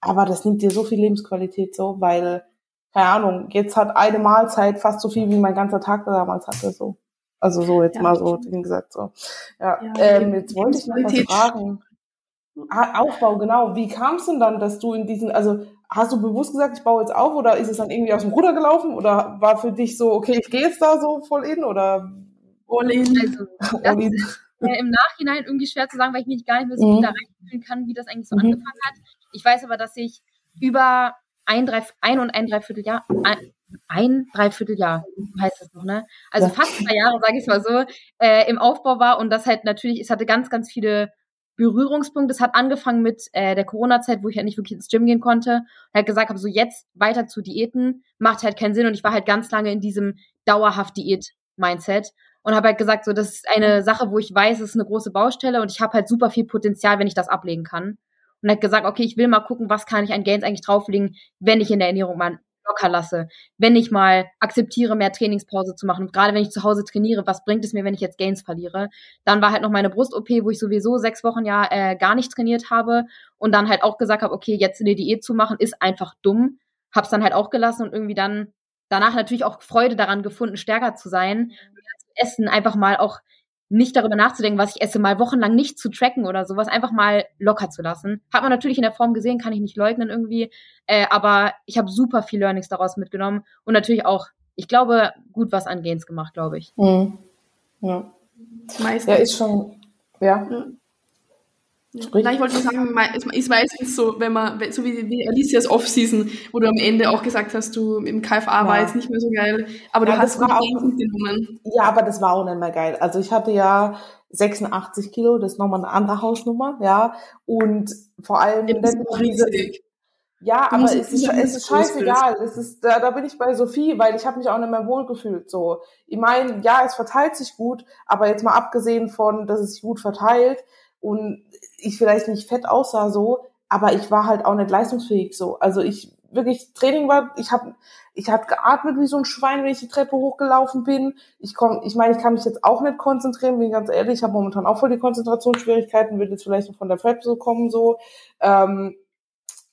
aber das nimmt dir so viel Lebensqualität so, weil keine Ahnung, jetzt hat eine Mahlzeit fast so viel wie mein ganzer Tag damals hatte so. Also so jetzt ja, mal so gesagt so. Ja, ja ähm, jetzt wollte ich noch was fragen. Ah, Aufbau, genau. Wie kam es denn dann, dass du in diesen, also hast du bewusst gesagt, ich baue jetzt auf oder ist es dann irgendwie aus dem Ruder gelaufen oder war für dich so, okay, ich gehe jetzt da so voll in oder all in? Also, all in. Äh, im Nachhinein irgendwie schwer zu sagen, weil ich mich gar nicht mehr so mhm. da reinfühlen kann, wie das eigentlich so mhm. angefangen hat. Ich weiß aber, dass ich über ein, drei, ein und ein Dreivierteljahr, ein, ein Dreivierteljahr heißt das noch, ne? Also ja. fast zwei Jahre, sage ich mal so, äh, im Aufbau war und das halt natürlich, es hatte ganz, ganz viele Berührungspunkte. Es hat angefangen mit äh, der Corona-Zeit, wo ich halt nicht wirklich ins Gym gehen konnte. Und halt gesagt habe, so jetzt weiter zu Diäten macht halt keinen Sinn und ich war halt ganz lange in diesem dauerhaft Diät-Mindset und habe halt gesagt, so das ist eine Sache, wo ich weiß, es ist eine große Baustelle und ich habe halt super viel Potenzial, wenn ich das ablegen kann. Und hat gesagt, okay, ich will mal gucken, was kann ich an Gains eigentlich drauflegen, wenn ich in der Ernährung mal locker lasse, wenn ich mal akzeptiere, mehr Trainingspause zu machen. Und gerade wenn ich zu Hause trainiere, was bringt es mir, wenn ich jetzt Gains verliere? Dann war halt noch meine Brust-OP, wo ich sowieso sechs Wochen ja äh, gar nicht trainiert habe und dann halt auch gesagt habe, okay, jetzt eine Diät zu machen, ist einfach dumm. Hab's dann halt auch gelassen und irgendwie dann danach natürlich auch Freude daran gefunden, stärker zu sein. Essen einfach mal auch nicht darüber nachzudenken, was ich esse, mal wochenlang nicht zu tracken oder sowas, einfach mal locker zu lassen. Hat man natürlich in der Form gesehen, kann ich nicht leugnen irgendwie, äh, aber ich habe super viel Learnings daraus mitgenommen und natürlich auch, ich glaube, gut was an Gains gemacht, glaube ich. Mhm. Ja. Ja, ist schon, ja. Ja. Nein, ich wollte nur sagen, es ist meistens so, wenn man, so wie, wie Alicias Off-Season, wo du am Ende auch gesagt hast, du im KFA ja. war jetzt nicht mehr so geil, aber ja, du hast auch genommen. Ja, aber das war auch nicht mehr geil. Also ich hatte ja 86 Kilo, das ist nochmal eine andere Hausnummer, ja, und vor allem ja, diese, ja, aber es ist, es ist scheißegal. Es ist, da, da bin ich bei Sophie, weil ich habe mich auch nicht mehr wohlgefühlt. So, ich meine, ja, es verteilt sich gut, aber jetzt mal abgesehen von, dass es sich gut verteilt, und ich vielleicht nicht fett aussah so, aber ich war halt auch nicht leistungsfähig so. Also ich wirklich Training war, ich habe ich hab geatmet wie so ein Schwein, wenn ich die Treppe hochgelaufen bin. Ich komm, ich meine, ich kann mich jetzt auch nicht konzentrieren, bin ganz ehrlich, ich habe momentan auch voll die Konzentrationsschwierigkeiten, wird jetzt vielleicht noch von der Prep so kommen so. Ähm,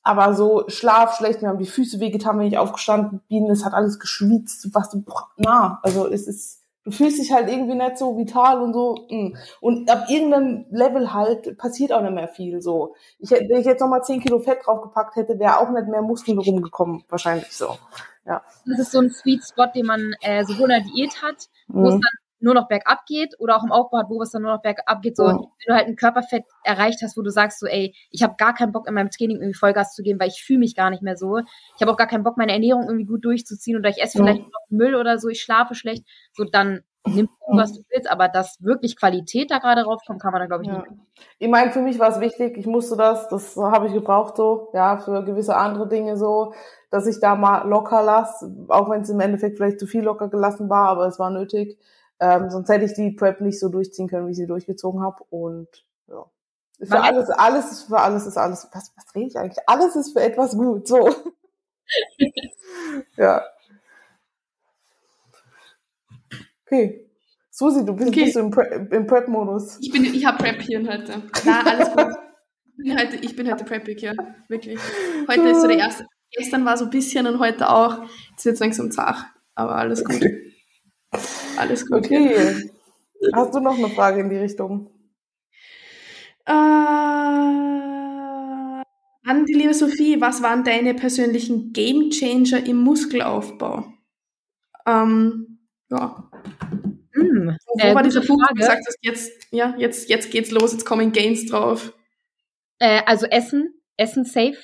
aber so Schlaf schlecht, mir haben die Füße wehgetan, wenn ich aufgestanden bin, es hat alles geschwitzt, was du, na, also es ist Du fühlst dich halt irgendwie nicht so vital und so. Mm. Und ab irgendeinem Level halt passiert auch nicht mehr viel so. Ich, wenn ich jetzt nochmal 10 Kilo Fett draufgepackt hätte, wäre auch nicht mehr Muskeln rumgekommen, wahrscheinlich so. Ja. Das ist so ein Sweet Spot, den man äh, sowohl in der Diät hat, wo es mhm. dann nur noch bergab geht oder auch im Aufbau hat, wo es dann nur noch bergab geht. So, ja. wenn du halt ein Körperfett erreicht hast, wo du sagst so, ey, ich habe gar keinen Bock in meinem Training irgendwie Vollgas zu geben, weil ich fühle mich gar nicht mehr so. Ich habe auch gar keinen Bock, meine Ernährung irgendwie gut durchzuziehen oder ich esse ja. vielleicht noch Müll oder so, ich schlafe schlecht. So, dann nimm du, was du willst, aber dass wirklich Qualität da gerade raufkommt, kann man da, glaube ich, ja. nicht. Ich meine, für mich war es wichtig, ich musste das, das habe ich gebraucht so, ja, für gewisse andere Dinge so, dass ich da mal locker lasse, auch wenn es im Endeffekt vielleicht zu viel locker gelassen war, aber es war nötig. Ähm, sonst hätte ich die Prep nicht so durchziehen können, wie ich sie durchgezogen habe. Und ja. Für alles, alles ist für alles ist alles. Was, was rede ich eigentlich? Alles ist für etwas gut. So. ja. Okay. Susi, du bist, okay. bist du im, Pre im Prep-Modus. Ich bin, ich habe Prep hier heute. Na, alles gut. Ich bin heute, ich bin heute preppig, ja. Wirklich. Heute ist so der erste. Gestern war so ein bisschen und heute auch. Jetzt wird es langsam zach. Aber alles gut. Okay. Alles gut. Okay. Ja. Hast du noch eine Frage in die Richtung? Äh, an die liebe Sophie, was waren deine persönlichen Game Changer im Muskelaufbau? Ähm, ja. Hm, Wo äh, war dieser Punkt, wo du gesagt hast, jetzt, ja, jetzt, jetzt geht's los, jetzt kommen Gains drauf? Äh, also Essen, Essen safe,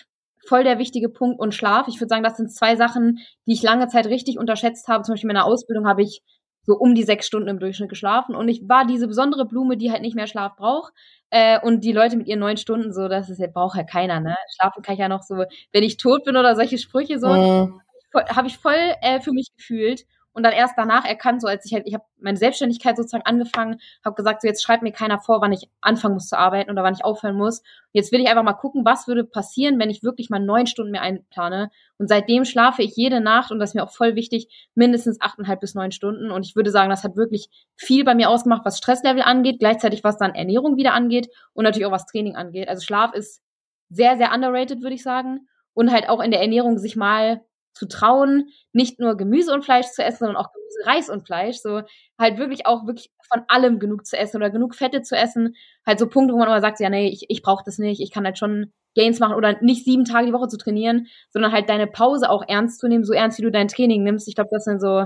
voll der wichtige Punkt und Schlaf. Ich würde sagen, das sind zwei Sachen, die ich lange Zeit richtig unterschätzt habe. Zum Beispiel in meiner Ausbildung habe ich so um die sechs Stunden im Durchschnitt geschlafen. Und ich war diese besondere Blume, die halt nicht mehr Schlaf braucht. Äh, und die Leute mit ihren neun Stunden, so, das ist ja, braucht ja keiner, ne? Schlafen kann ich ja noch so, wenn ich tot bin oder solche Sprüche so, mhm. habe ich voll äh, für mich gefühlt und dann erst danach erkannt, so als ich halt, ich habe meine Selbstständigkeit sozusagen angefangen, habe gesagt, so jetzt schreibt mir keiner vor, wann ich anfangen muss zu arbeiten oder wann ich aufhören muss. Und jetzt will ich einfach mal gucken, was würde passieren, wenn ich wirklich mal neun Stunden mehr einplane. Und seitdem schlafe ich jede Nacht, und das ist mir auch voll wichtig, mindestens achteinhalb bis neun Stunden. Und ich würde sagen, das hat wirklich viel bei mir ausgemacht, was Stresslevel angeht, gleichzeitig was dann Ernährung wieder angeht und natürlich auch was Training angeht. Also Schlaf ist sehr, sehr underrated, würde ich sagen. Und halt auch in der Ernährung sich mal zu trauen, nicht nur Gemüse und Fleisch zu essen, sondern auch Gemüse, Reis und Fleisch. So halt wirklich auch wirklich von allem genug zu essen oder genug Fette zu essen. Halt so Punkte, wo man immer sagt, ja, nee, ich, ich brauche das nicht, ich kann halt schon Gains machen oder nicht sieben Tage die Woche zu trainieren, sondern halt deine Pause auch ernst zu nehmen, so ernst wie du dein Training nimmst. Ich glaube, das sind so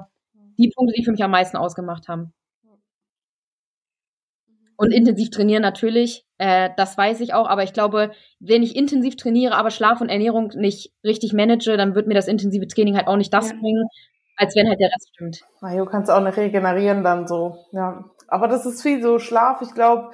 die Punkte, die für mich am meisten ausgemacht haben. Und intensiv trainieren natürlich, äh, das weiß ich auch, aber ich glaube, wenn ich intensiv trainiere, aber Schlaf und Ernährung nicht richtig manage, dann wird mir das intensive Training halt auch nicht das ja. bringen, als wenn halt der Rest stimmt. Na, du kannst auch nicht regenerieren dann so, ja. Aber das ist viel so Schlaf, ich glaube,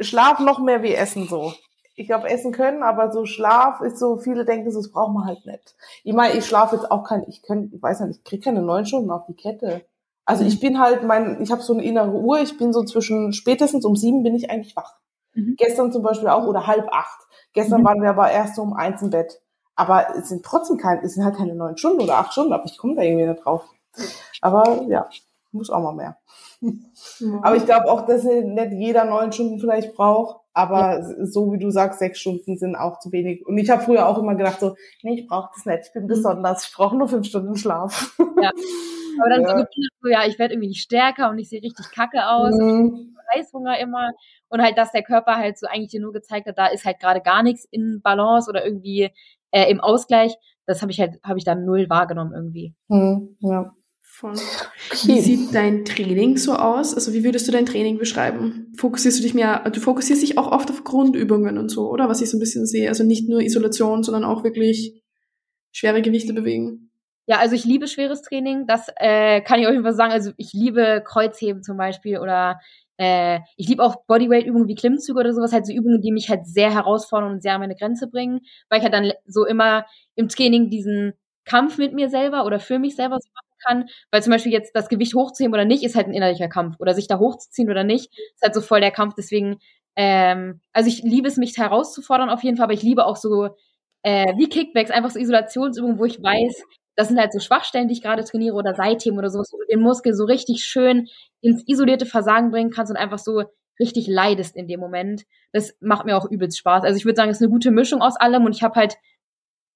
Schlaf noch mehr wie Essen so. Ich glaube, essen können, aber so Schlaf ist so, viele denken so, das braucht man halt nicht. Ich meine, ich schlafe jetzt auch kein, ich kann, ich weiß nicht, ich kriege keine neun Stunden auf die Kette. Also ich bin halt mein, ich habe so eine innere Uhr, ich bin so zwischen spätestens um sieben bin ich eigentlich wach. Mhm. Gestern zum Beispiel auch oder halb acht. Gestern mhm. waren wir aber erst so um eins im Bett. Aber es sind trotzdem keine, es sind halt keine neun Stunden oder acht Stunden, aber ich komme da irgendwie nicht drauf. Aber ja, muss auch mal mehr. Mhm. Aber ich glaube auch, dass nicht jeder neun Stunden vielleicht braucht. Aber ja. so wie du sagst, sechs Stunden sind auch zu wenig. Und ich habe früher auch immer gedacht so, nee, ich brauche das nicht, ich bin mhm. besonders, ich brauche nur fünf Stunden Schlaf. Ja. Aber dann ja. so, ja, ich werde irgendwie nicht stärker und ich sehe richtig kacke aus. Mhm. Heißhunger immer. Und halt, dass der Körper halt so eigentlich dir nur gezeigt hat, da ist halt gerade gar nichts in Balance oder irgendwie äh, im Ausgleich. Das habe ich halt, habe ich dann null wahrgenommen irgendwie. Mhm. Ja. Voll. Wie sieht dein Training so aus? Also wie würdest du dein Training beschreiben? Fokussierst du dich mehr, du fokussierst dich auch oft auf Grundübungen und so, oder? Was ich so ein bisschen sehe. Also nicht nur Isolation, sondern auch wirklich schwere Gewichte bewegen. Ja, also ich liebe schweres Training. Das äh, kann ich auf jeden Fall sagen. Also ich liebe Kreuzheben zum Beispiel oder äh, ich liebe auch Bodyweight-Übungen wie Klimmzüge oder sowas, halt so Übungen, die mich halt sehr herausfordern und sehr an meine Grenze bringen, weil ich halt dann so immer im Training diesen Kampf mit mir selber oder für mich selber so kann, weil zum Beispiel jetzt das Gewicht hochzuheben oder nicht, ist halt ein innerlicher Kampf oder sich da hochzuziehen oder nicht, ist halt so voll der Kampf, deswegen, ähm, also ich liebe es, mich herauszufordern auf jeden Fall, aber ich liebe auch so, äh, wie Kickbacks, einfach so Isolationsübungen, wo ich weiß, das sind halt so Schwachstellen, die ich gerade trainiere oder Seitheben oder sowas, wo du den Muskel so richtig schön ins isolierte Versagen bringen kannst und einfach so richtig leidest in dem Moment. Das macht mir auch übelst Spaß. Also ich würde sagen, es ist eine gute Mischung aus allem und ich habe halt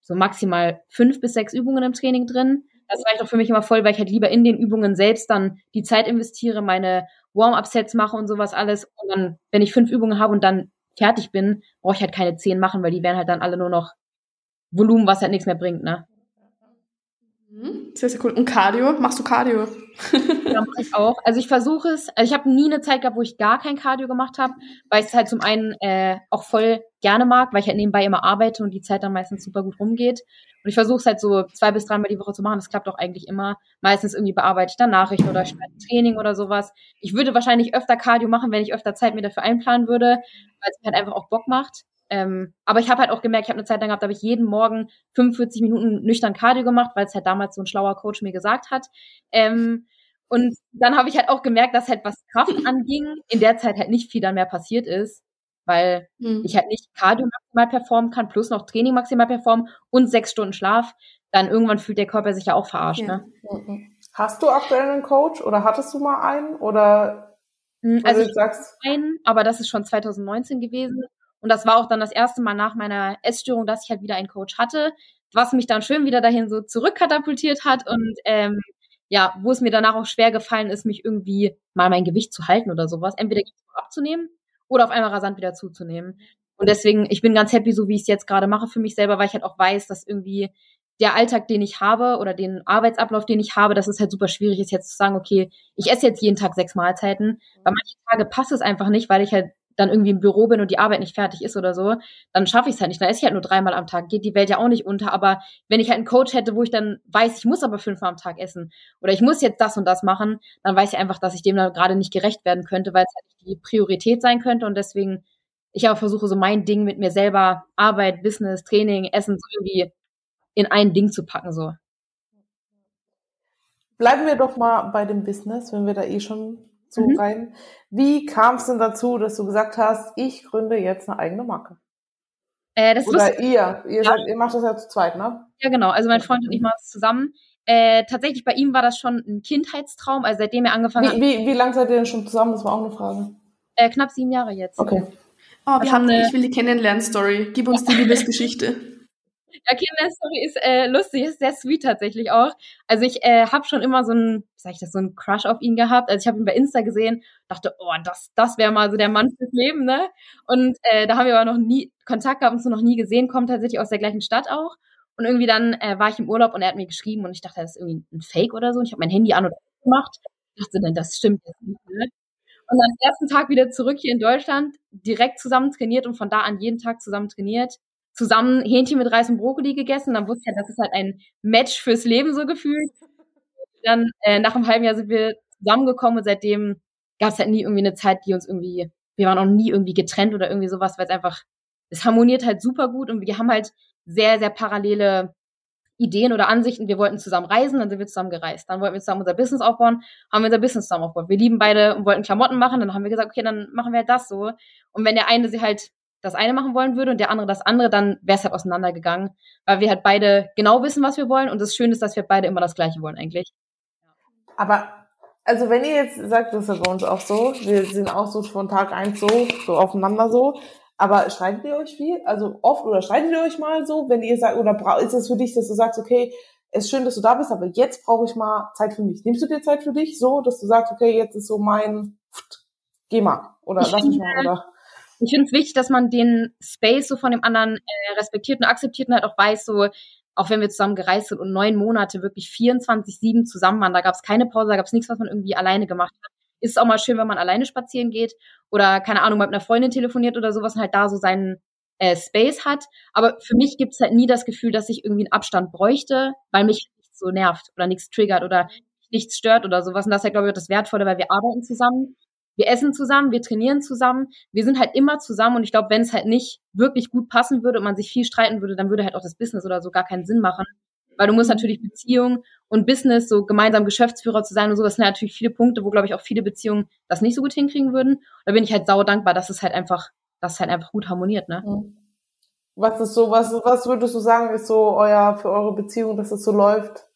so maximal fünf bis sechs Übungen im Training drin. Das reicht auch für mich immer voll, weil ich halt lieber in den Übungen selbst dann die Zeit investiere, meine Warm-up-Sets mache und sowas alles. Und dann, wenn ich fünf Übungen habe und dann fertig bin, brauche ich halt keine zehn machen, weil die wären halt dann alle nur noch Volumen, was halt nichts mehr bringt, ne? Sehr, sehr cool. Und Cardio? Machst du Cardio? ja, mache ich auch. Also ich versuche es. Also ich habe nie eine Zeit gehabt, wo ich gar kein Cardio gemacht habe, weil ich es halt zum einen äh, auch voll gerne mag, weil ich halt nebenbei immer arbeite und die Zeit dann meistens super gut rumgeht. Und ich versuche es halt so zwei bis dreimal die Woche zu machen. Das klappt auch eigentlich immer. Meistens irgendwie bearbeite ich dann Nachrichten oder schreibe Training oder sowas. Ich würde wahrscheinlich öfter Cardio machen, wenn ich öfter Zeit mir dafür einplanen würde, weil es mir halt einfach auch Bock macht. Ähm, aber ich habe halt auch gemerkt, ich habe eine Zeit lang gehabt, da habe ich jeden Morgen 45 Minuten nüchtern Cardio gemacht, weil es halt damals so ein schlauer Coach mir gesagt hat. Ähm, und dann habe ich halt auch gemerkt, dass halt was Kraft anging, in der Zeit halt nicht viel dann mehr passiert ist, weil mhm. ich halt nicht Cardio maximal performen kann, plus noch Training maximal performen und sechs Stunden Schlaf. Dann irgendwann fühlt der Körper sich ja auch verarscht. Ja. Ne? Mhm. Hast du aktuell einen Coach oder hattest du mal einen oder hm, also ich sagst einen, aber das ist schon 2019 gewesen. Und das war auch dann das erste Mal nach meiner Essstörung, dass ich halt wieder einen Coach hatte, was mich dann schön wieder dahin so zurückkatapultiert hat und ähm, ja, wo es mir danach auch schwer gefallen ist, mich irgendwie mal mein Gewicht zu halten oder sowas, entweder abzunehmen oder auf einmal rasant wieder zuzunehmen. Und deswegen, ich bin ganz happy, so wie ich es jetzt gerade mache für mich selber, weil ich halt auch weiß, dass irgendwie der Alltag, den ich habe oder den Arbeitsablauf, den ich habe, dass es halt super schwierig ist, jetzt zu sagen, okay, ich esse jetzt jeden Tag sechs Mahlzeiten. Bei manchen Tage passt es einfach nicht, weil ich halt dann irgendwie im Büro bin und die Arbeit nicht fertig ist oder so, dann schaffe ich es halt nicht. Dann esse ich halt nur dreimal am Tag. Geht die Welt ja auch nicht unter. Aber wenn ich halt einen Coach hätte, wo ich dann weiß, ich muss aber fünfmal am Tag essen oder ich muss jetzt das und das machen, dann weiß ich einfach, dass ich dem dann gerade nicht gerecht werden könnte, weil es halt die Priorität sein könnte. Und deswegen, ich aber versuche so mein Ding mit mir selber, Arbeit, Business, Training, Essen so irgendwie in ein Ding zu packen, so. Bleiben wir doch mal bei dem Business, wenn wir da eh schon so mhm. rein. Wie kam es denn dazu, dass du gesagt hast, ich gründe jetzt eine eigene Marke? Äh, das Oder lustig. ihr, ihr, ja. seid, ihr macht das ja zu zweit, ne? Ja, genau. Also mein Freund und ich machen es zusammen. Äh, tatsächlich bei ihm war das schon ein Kindheitstraum, also seitdem er angefangen wie, hat. Wie, wie lange seid ihr denn schon zusammen? Das war auch eine Frage. Äh, knapp sieben Jahre jetzt. Okay. Oh, wir haben eine, ich will die Kennenlern-Story. Gib uns die Liebesgeschichte. Ja, Kinderstory ist äh, lustig, ist sehr sweet tatsächlich auch. Also ich äh, habe schon immer so ein, sag ich das, so ein Crush auf ihn gehabt. Also ich habe ihn bei Insta gesehen, dachte, oh, das, das wäre mal so der Mann fürs Leben, ne? Und äh, da haben wir aber noch nie Kontakt gehabt, uns noch nie gesehen, kommt tatsächlich aus der gleichen Stadt auch. Und irgendwie dann äh, war ich im Urlaub und er hat mir geschrieben und ich dachte, das ist irgendwie ein Fake oder so. Und ich habe mein Handy an und gemacht. Ich dachte, denn das stimmt jetzt nicht, ne? Und am ersten Tag wieder zurück hier in Deutschland, direkt zusammen trainiert und von da an jeden Tag zusammen trainiert zusammen Hähnchen mit Reis und Brokkoli gegessen. Dann wusste ich ja, das ist halt ein Match fürs Leben so gefühlt. Dann äh, nach einem halben Jahr sind wir zusammengekommen und seitdem gab es halt nie irgendwie eine Zeit, die uns irgendwie, wir waren auch nie irgendwie getrennt oder irgendwie sowas, weil es einfach, es harmoniert halt super gut und wir haben halt sehr, sehr parallele Ideen oder Ansichten. Wir wollten zusammen reisen, dann sind wir zusammen gereist. Dann wollten wir zusammen unser Business aufbauen, haben wir unser Business zusammen aufgebaut. Wir lieben beide und wollten Klamotten machen, dann haben wir gesagt, okay, dann machen wir halt das so. Und wenn der eine sie halt das eine machen wollen würde und der andere das andere, dann wäre es halt auseinandergegangen, weil wir halt beide genau wissen, was wir wollen und das Schöne ist, dass wir beide immer das Gleiche wollen eigentlich. Aber also wenn ihr jetzt sagt, das ist ja bei uns auch so, wir sind auch so von Tag eins so, so aufeinander so, aber streitet ihr euch viel? Also oft oder streitet ihr euch mal so, wenn ihr sagt, oder ist es für dich, dass du sagst, okay, es ist schön, dass du da bist, aber jetzt brauche ich mal Zeit für mich. Nimmst du dir Zeit für dich so, dass du sagst, okay, jetzt ist so mein, geh mal oder ich lass mich mal oder? Ich finde es wichtig, dass man den Space so von dem anderen äh, respektiert und akzeptiert und halt auch weiß, so, auch wenn wir zusammen gereist sind und neun Monate wirklich 24-7 zusammen waren, da gab es keine Pause, da gab es nichts, was man irgendwie alleine gemacht hat. Ist auch mal schön, wenn man alleine spazieren geht oder, keine Ahnung, mit einer Freundin telefoniert oder sowas und halt da so seinen äh, Space hat. Aber für mich gibt es halt nie das Gefühl, dass ich irgendwie einen Abstand bräuchte, weil mich nichts so nervt oder nichts triggert oder nichts stört oder sowas. Und das ist ja, glaube ich, das Wertvolle, weil wir arbeiten zusammen wir essen zusammen, wir trainieren zusammen, wir sind halt immer zusammen und ich glaube, wenn es halt nicht wirklich gut passen würde und man sich viel streiten würde, dann würde halt auch das Business oder so gar keinen Sinn machen. Weil du musst natürlich Beziehung und Business, so gemeinsam Geschäftsführer zu sein und so, das sind natürlich viele Punkte, wo, glaube ich, auch viele Beziehungen das nicht so gut hinkriegen würden. Da bin ich halt sauer dankbar, dass es halt einfach, dass es halt einfach gut harmoniert, ne? Was ist so, was, was würdest du sagen, ist so euer, für eure Beziehung, dass es so läuft?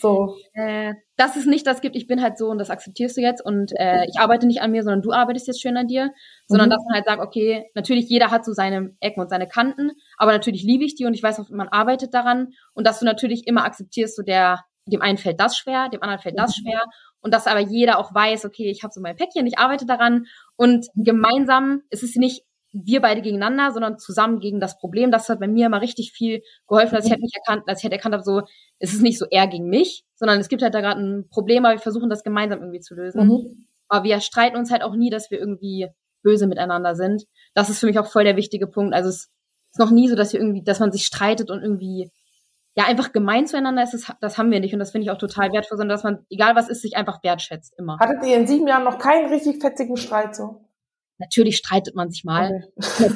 So. Äh, dass es nicht das gibt, ich bin halt so und das akzeptierst du jetzt und äh, ich arbeite nicht an mir, sondern du arbeitest jetzt schön an dir, sondern mhm. dass man halt sagt, okay, natürlich jeder hat so seine Ecken und seine Kanten, aber natürlich liebe ich die und ich weiß auch, man arbeitet daran und dass du natürlich immer akzeptierst, so der, dem einen fällt das schwer, dem anderen fällt das mhm. schwer und dass aber jeder auch weiß, okay, ich habe so mein Päckchen, ich arbeite daran und gemeinsam ist es nicht wir beide gegeneinander, sondern zusammen gegen das Problem. Das hat bei mir immer richtig viel geholfen, dass ich halt nicht erkannt, dass ich halt erkannt habe, so, es ist nicht so er gegen mich, sondern es gibt halt da gerade ein Problem, aber wir versuchen das gemeinsam irgendwie zu lösen. Mhm. Aber wir streiten uns halt auch nie, dass wir irgendwie böse miteinander sind. Das ist für mich auch voll der wichtige Punkt. Also es ist noch nie so, dass wir irgendwie, dass man sich streitet und irgendwie ja einfach gemein zueinander ist. Das, das haben wir nicht und das finde ich auch total wertvoll, sondern dass man, egal was ist, sich einfach wertschätzt immer. Hattet ihr in sieben Jahren noch keinen richtig fetzigen Streit so? Natürlich streitet man sich mal. Okay.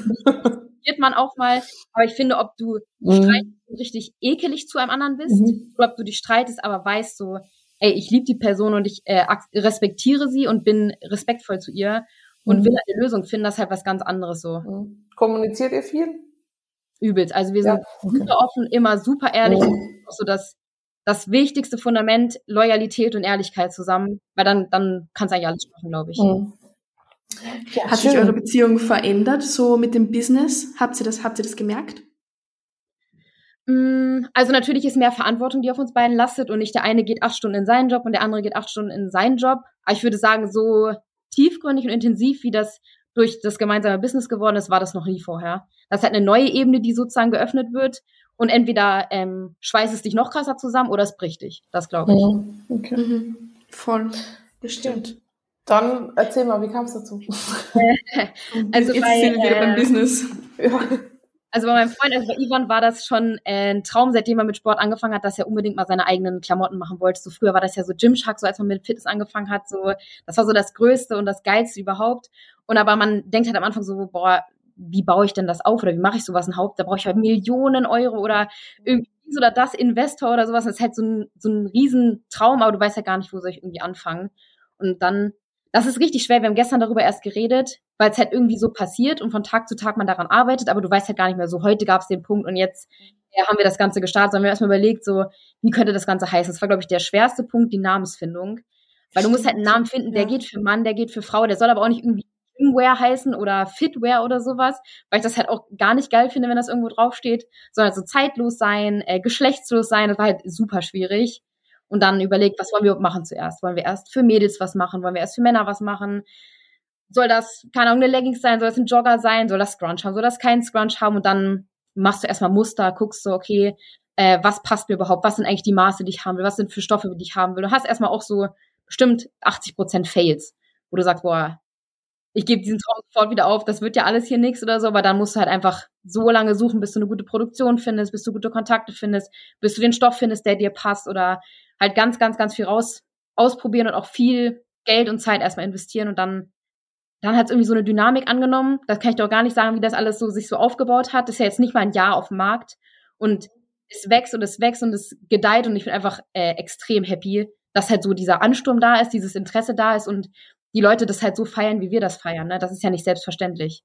man auch mal. Aber ich finde, ob du mhm. richtig ekelig zu einem anderen bist, mhm. oder ob du dich streitest, aber weißt so, ey, ich liebe die Person und ich äh, respektiere sie und bin respektvoll zu ihr und mhm. will eine Lösung finden, das ist halt was ganz anderes so. Mhm. Kommuniziert ihr viel? Übelst. Also wir sind ja. okay. super offen, immer super ehrlich. Mhm. So das, das wichtigste Fundament, Loyalität und Ehrlichkeit zusammen, weil dann, dann kannst du eigentlich alles machen, glaube ich. Mhm. Ja, Hat schön. sich eure Beziehung verändert, so mit dem Business? Habt ihr das, habt ihr das gemerkt? Mm, also natürlich ist mehr Verantwortung, die auf uns beiden lastet und nicht der eine geht acht Stunden in seinen Job und der andere geht acht Stunden in seinen Job. Aber ich würde sagen, so tiefgründig und intensiv, wie das durch das gemeinsame Business geworden ist, war das noch nie vorher. Das ist halt eine neue Ebene, die sozusagen geöffnet wird und entweder ähm, schweißt es dich noch krasser zusammen oder es bricht dich. Das glaube ich. Ja, okay. Mhm. Voll. Bestimmt. Dann erzähl mal, wie kam es dazu? also Jetzt bei, sind wir wieder beim äh, Business. Ja. Also bei meinem Freund, also bei Ivan war das schon äh, ein Traum, seitdem er mit Sport angefangen hat, dass er unbedingt mal seine eigenen Klamotten machen wollte. So früher war das ja so Gymshark, so als man mit Fitness angefangen hat, so das war so das Größte und das Geilste überhaupt. Und aber man denkt halt am Anfang so, boah, wie baue ich denn das auf oder wie mache ich sowas ein Haupt? Da brauche ich halt Millionen Euro oder irgendwie dies oder das Investor oder sowas. Das ist halt so ein, so ein Riesentraum, aber du weißt ja gar nicht, wo soll ich irgendwie anfangen. Und dann das ist richtig schwer. Wir haben gestern darüber erst geredet, weil es halt irgendwie so passiert und von Tag zu Tag man daran arbeitet, aber du weißt halt gar nicht mehr so, heute gab es den Punkt und jetzt ja, haben wir das Ganze gestartet, sondern wir haben erstmal überlegt, so, wie könnte das Ganze heißen? Das war, glaube ich, der schwerste Punkt, die Namensfindung. Weil du musst halt einen Namen finden, der ja. geht für Mann, der geht für Frau, der soll aber auch nicht irgendwie Swimwear heißen oder Fitwear oder sowas, weil ich das halt auch gar nicht geil finde, wenn das irgendwo draufsteht, sondern so zeitlos sein, äh, geschlechtslos sein, das war halt super schwierig. Und dann überlegt, was wollen wir machen zuerst? Wollen wir erst für Mädels was machen? Wollen wir erst für Männer was machen? Soll das, keine Ahnung, eine Leggings sein? Soll das ein Jogger sein? Soll das Scrunch haben? Soll das kein Scrunch haben? Und dann machst du erstmal Muster, guckst so, okay, äh, was passt mir überhaupt? Was sind eigentlich die Maße, die ich haben will? Was sind für Stoffe, die ich haben will? Du hast erstmal auch so bestimmt 80 Prozent Fails, wo du sagst, boah, ich gebe diesen Traum sofort wieder auf, das wird ja alles hier nichts oder so, aber dann musst du halt einfach so lange suchen, bis du eine gute Produktion findest, bis du gute Kontakte findest, bis du den Stoff findest, der dir passt oder halt ganz, ganz, ganz viel raus ausprobieren und auch viel Geld und Zeit erstmal investieren und dann dann hat es irgendwie so eine Dynamik angenommen. Das kann ich doch gar nicht sagen, wie das alles so sich so aufgebaut hat. Das ist ja jetzt nicht mal ein Jahr auf dem Markt und es wächst und es wächst und es gedeiht und ich bin einfach äh, extrem happy, dass halt so dieser Ansturm da ist, dieses Interesse da ist und die Leute das halt so feiern, wie wir das feiern. Ne? Das ist ja nicht selbstverständlich.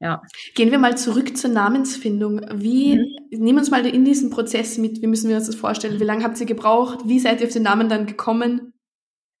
Ja. Gehen wir mal zurück zur Namensfindung. Wie, mhm. nehmen uns mal in diesen Prozess mit. Wie müssen wir uns das vorstellen? Wie lange habt ihr gebraucht? Wie seid ihr auf den Namen dann gekommen?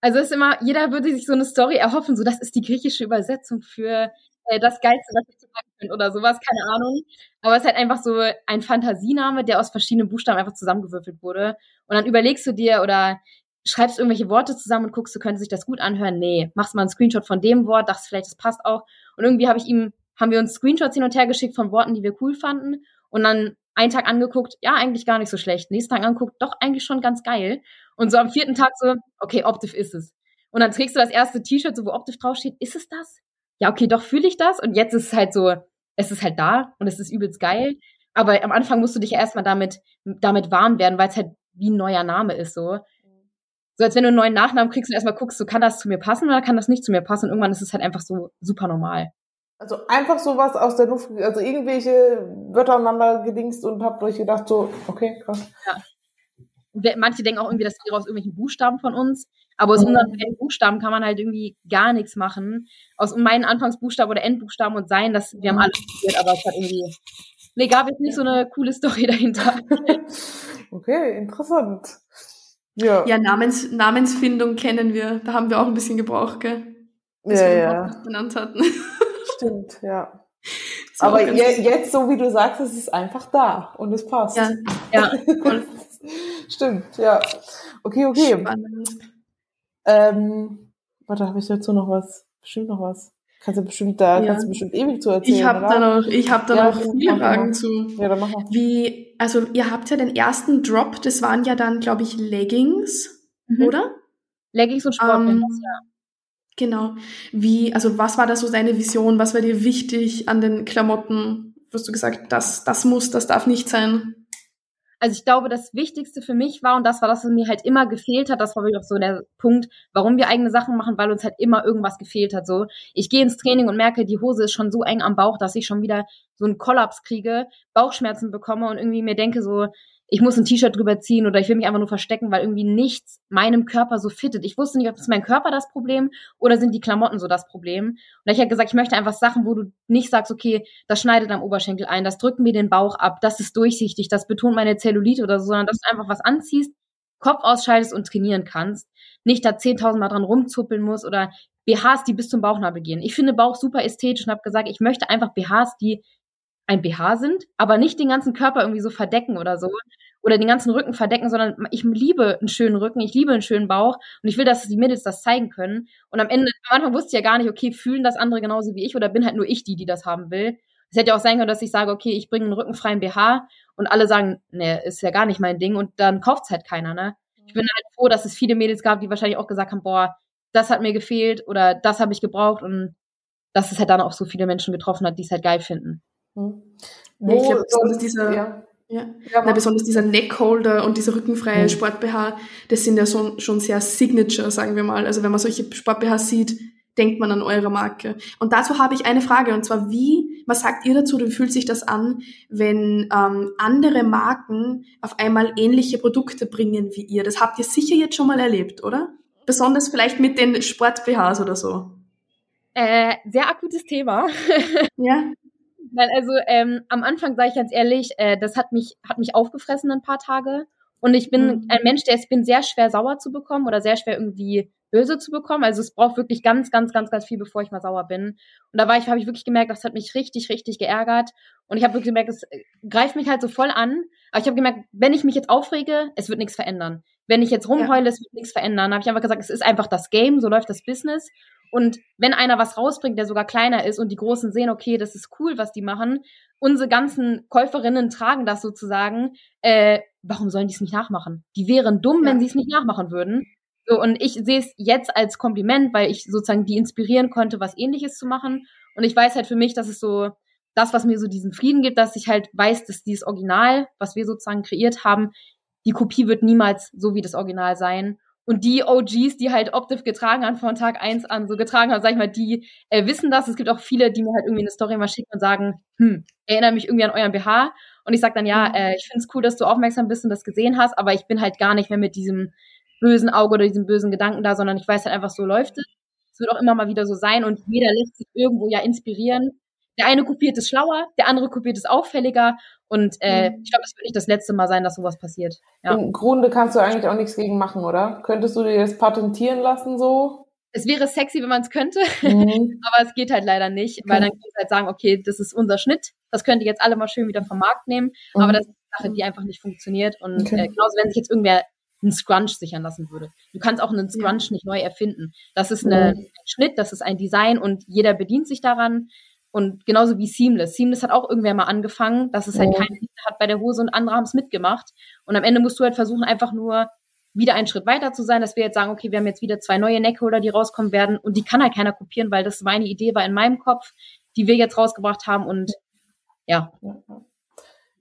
Also es ist immer, jeder würde sich so eine Story erhoffen, so das ist die griechische Übersetzung für äh, das Geilste, was ich zu sagen bin oder sowas, keine Ahnung. Aber es ist halt einfach so ein Fantasiename, der aus verschiedenen Buchstaben einfach zusammengewürfelt wurde. Und dann überlegst du dir oder schreibst irgendwelche Worte zusammen und guckst, du könnte sich das gut anhören. Nee, machst mal einen Screenshot von dem Wort, dachtest vielleicht, das passt auch. Und irgendwie habe ich ihm, haben wir uns Screenshots hin und her geschickt von Worten, die wir cool fanden. Und dann einen Tag angeguckt, ja, eigentlich gar nicht so schlecht. Nächsten Tag angeguckt, doch, eigentlich schon ganz geil. Und so am vierten Tag so, okay, Optiv ist es. Und dann trägst du das erste T-Shirt, so wo Optiv draufsteht, ist es das? Ja, okay, doch fühle ich das. Und jetzt ist es halt so, es ist halt da und es ist übelst geil. Aber am Anfang musst du dich ja erstmal damit, damit warm werden, weil es halt wie ein neuer Name ist, so. So als wenn du einen neuen Nachnamen kriegst und erstmal guckst, so kann das zu mir passen oder kann das nicht zu mir passen? Und irgendwann ist es halt einfach so super normal. Also einfach sowas aus der Luft, also irgendwelche Wörter aneinander gedingst und habt euch gedacht, so, okay, krass. Ja. Manche denken auch irgendwie, das wäre aus irgendwelchen Buchstaben von uns. Aber aus mhm. unseren Buchstaben kann man halt irgendwie gar nichts machen. Aus meinen Anfangsbuchstaben oder Endbuchstaben und sein, dass wir haben mhm. alles probiert, aber es hat irgendwie. Nee, gab jetzt nicht so eine coole Story dahinter. okay, interessant. Ja, ja Namens, Namensfindung kennen wir. Da haben wir auch ein bisschen gebraucht, gell? Bis ja, wir ja. benannt hatten. Stimmt, ja. So Aber je, jetzt, so wie du sagst, ist es einfach da und es passt. Ja, ja. Stimmt, ja. Okay, okay. Spannend. Ähm, warte, habe ich dazu noch was? Bestimmt noch was. Kannst du bestimmt da, ja. kannst du bestimmt ewig zu erzählen. Ich habe da noch, ich habe da ja, noch viele Fragen zu. Ja, dann mach mal. Wie, also ihr habt ja den ersten Drop, das waren ja dann, glaube ich, Leggings, mhm. oder? Leggings und Sportpants, ähm, ja. Genau. Wie, also was war da so deine Vision? Was war dir wichtig an den Klamotten? Hast du gesagt, das, das muss, das darf nicht sein? Also ich glaube, das Wichtigste für mich war, und das war das, was mir halt immer gefehlt hat, das war wirklich auch so der Punkt, warum wir eigene Sachen machen, weil uns halt immer irgendwas gefehlt hat. So, ich gehe ins Training und merke, die Hose ist schon so eng am Bauch, dass ich schon wieder so einen Kollaps kriege, Bauchschmerzen bekomme und irgendwie mir denke so, ich muss ein T-Shirt drüber ziehen oder ich will mich einfach nur verstecken, weil irgendwie nichts meinem Körper so fittet. Ich wusste nicht, ob es mein Körper das Problem oder sind die Klamotten so das Problem. Und ich habe gesagt, ich möchte einfach Sachen, wo du nicht sagst, okay, das schneidet am Oberschenkel ein, das drückt mir den Bauch ab, das ist durchsichtig, das betont meine Zellulite oder so, sondern dass du einfach was anziehst, Kopf ausschaltest und trainieren kannst. Nicht da 10.000 Mal dran rumzuppeln muss oder BHs, die bis zum Bauchnabel gehen. Ich finde Bauch super ästhetisch und habe gesagt, ich möchte einfach BHs, die ein BH sind, aber nicht den ganzen Körper irgendwie so verdecken oder so. Oder den ganzen Rücken verdecken, sondern ich liebe einen schönen Rücken, ich liebe einen schönen Bauch und ich will, dass die Mädels das zeigen können. Und am Ende, am Anfang wusste ich ja gar nicht, okay, fühlen das andere genauso wie ich oder bin halt nur ich die, die das haben will. Es hätte ja auch sein können, dass ich sage, okay, ich bringe einen rückenfreien BH und alle sagen, nee, ist ja gar nicht mein Ding und dann kauft's halt keiner, ne? Ich bin halt froh, dass es viele Mädels gab, die wahrscheinlich auch gesagt haben, boah, das hat mir gefehlt oder das habe ich gebraucht und dass es halt dann auch so viele Menschen getroffen hat, die es halt geil finden. Hm. Wo besonders dieser, ja. Ja. ja Na, besonders dieser Neckholder und dieser rückenfreie mhm. Sport-BH, das sind ja so, schon sehr Signature, sagen wir mal. Also wenn man solche Sport-BHs sieht, denkt man an eure Marke. Und dazu habe ich eine Frage, und zwar wie, was sagt ihr dazu, wie fühlt sich das an, wenn ähm, andere Marken auf einmal ähnliche Produkte bringen wie ihr? Das habt ihr sicher jetzt schon mal erlebt, oder? Besonders vielleicht mit den Sport-BHs oder so. Äh, sehr akutes Thema. ja. Nein, also ähm, am Anfang sage ich ganz ehrlich, äh, das hat mich hat mich aufgefressen ein paar Tage und ich bin mhm. ein Mensch, der ich bin sehr schwer sauer zu bekommen oder sehr schwer irgendwie böse zu bekommen. Also es braucht wirklich ganz, ganz, ganz, ganz viel, bevor ich mal sauer bin. Und da war ich, habe ich wirklich gemerkt, das hat mich richtig, richtig geärgert. Und ich habe wirklich gemerkt, es äh, greift mich halt so voll an. Aber ich habe gemerkt, wenn ich mich jetzt aufrege, es wird nichts verändern. Wenn ich jetzt rumheule, ja. es wird nichts verändern. habe ich einfach gesagt, es ist einfach das Game, so läuft das Business. Und wenn einer was rausbringt, der sogar kleiner ist und die Großen sehen, okay, das ist cool, was die machen, unsere ganzen Käuferinnen tragen das sozusagen, äh, warum sollen die es nicht nachmachen? Die wären dumm, ja. wenn sie es nicht nachmachen würden. So, und ich sehe es jetzt als Kompliment, weil ich sozusagen die inspirieren konnte, was ähnliches zu machen. Und ich weiß halt für mich, dass es so das, was mir so diesen Frieden gibt, dass ich halt weiß, dass dieses Original, was wir sozusagen kreiert haben, die Kopie wird niemals so wie das Original sein. Und die OGs, die halt Optiv getragen haben von Tag eins an, so getragen haben, sag ich mal, die äh, wissen das. Es gibt auch viele, die mir halt irgendwie eine Story mal schicken und sagen, hm, erinnere mich irgendwie an euren BH. Und ich sag dann, ja, mhm. äh, ich finde es cool, dass du aufmerksam bist und das gesehen hast, aber ich bin halt gar nicht mehr mit diesem bösen Auge oder diesem bösen Gedanken da, sondern ich weiß halt einfach, so läuft es. Es wird auch immer mal wieder so sein und jeder lässt sich irgendwo ja inspirieren. Der eine kopiert es schlauer, der andere kopiert es auffälliger und äh, mhm. ich glaube, es wird nicht das letzte Mal sein, dass sowas passiert. Ja. Im Grunde kannst du eigentlich auch nichts gegen machen, oder? Könntest du dir das patentieren lassen so? Es wäre sexy, wenn man es könnte, mhm. aber es geht halt leider nicht, weil dann kannst du halt sagen, okay, das ist unser Schnitt, das könnt ihr jetzt alle mal schön wieder vom Markt nehmen, mhm. aber das ist eine Sache, die einfach nicht funktioniert und okay. äh, genauso, wenn sich jetzt irgendwer einen Scrunch sichern lassen würde. Du kannst auch einen Scrunch ja. nicht neu erfinden. Das ist eine, ein Schnitt, das ist ein Design und jeder bedient sich daran. Und genauso wie Seamless. Seamless hat auch irgendwer mal angefangen, dass es halt keine Liebe hat bei der Hose und andere haben es mitgemacht. Und am Ende musst du halt versuchen, einfach nur wieder einen Schritt weiter zu sein, dass wir jetzt sagen, okay, wir haben jetzt wieder zwei neue Neckholder, die rauskommen werden und die kann halt keiner kopieren, weil das meine Idee war in meinem Kopf, die wir jetzt rausgebracht haben und ja.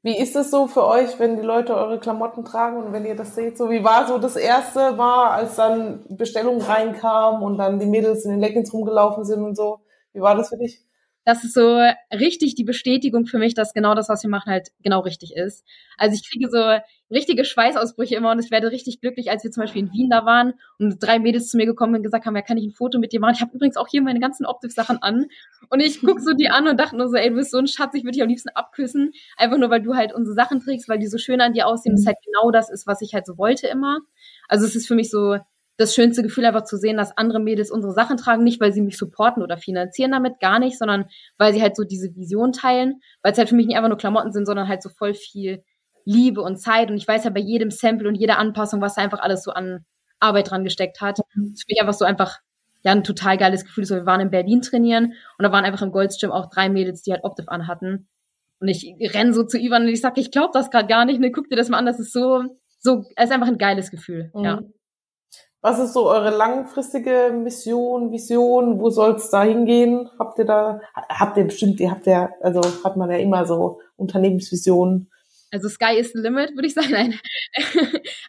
Wie ist es so für euch, wenn die Leute eure Klamotten tragen und wenn ihr das seht? So, wie war so das erste Mal, als dann Bestellungen reinkamen und dann die Mädels in den Leggings rumgelaufen sind und so? Wie war das für dich? Das ist so richtig die Bestätigung für mich, dass genau das, was wir machen, halt genau richtig ist. Also ich kriege so richtige Schweißausbrüche immer und ich werde richtig glücklich, als wir zum Beispiel in Wien da waren und drei Mädels zu mir gekommen und gesagt haben, ja, kann ich ein Foto mit dir machen? Ich habe übrigens auch hier meine ganzen Optiv-Sachen an und ich gucke so die an und dachte nur so, ey, du bist so ein Schatz, ich würde dich am liebsten abküssen, einfach nur, weil du halt unsere Sachen trägst, weil die so schön an dir aussehen, das halt genau das ist, was ich halt so wollte immer. Also es ist für mich so das schönste Gefühl einfach zu sehen, dass andere Mädels unsere Sachen tragen, nicht weil sie mich supporten oder finanzieren damit, gar nicht, sondern weil sie halt so diese Vision teilen, weil es halt für mich nicht einfach nur Klamotten sind, sondern halt so voll viel Liebe und Zeit und ich weiß ja bei jedem Sample und jeder Anpassung, was da einfach alles so an Arbeit dran gesteckt hat. Mhm. Das finde ich einfach so einfach ja ein total geiles Gefühl. So, wir waren in Berlin trainieren und da waren einfach im Goldstream auch drei Mädels, die halt Optiv anhatten. Und ich renn so zu Ivan und ich sag, ich glaube das gerade gar nicht. Ne, guck dir das mal an, das ist so, so, es ist einfach ein geiles Gefühl. Mhm. Ja. Was ist so eure langfristige Mission, Vision? Wo soll es da hingehen? Habt ihr da, habt ihr bestimmt, ihr habt ja, also hat man ja immer so Unternehmensvisionen. Also Sky is the limit, würde ich sagen. Nein.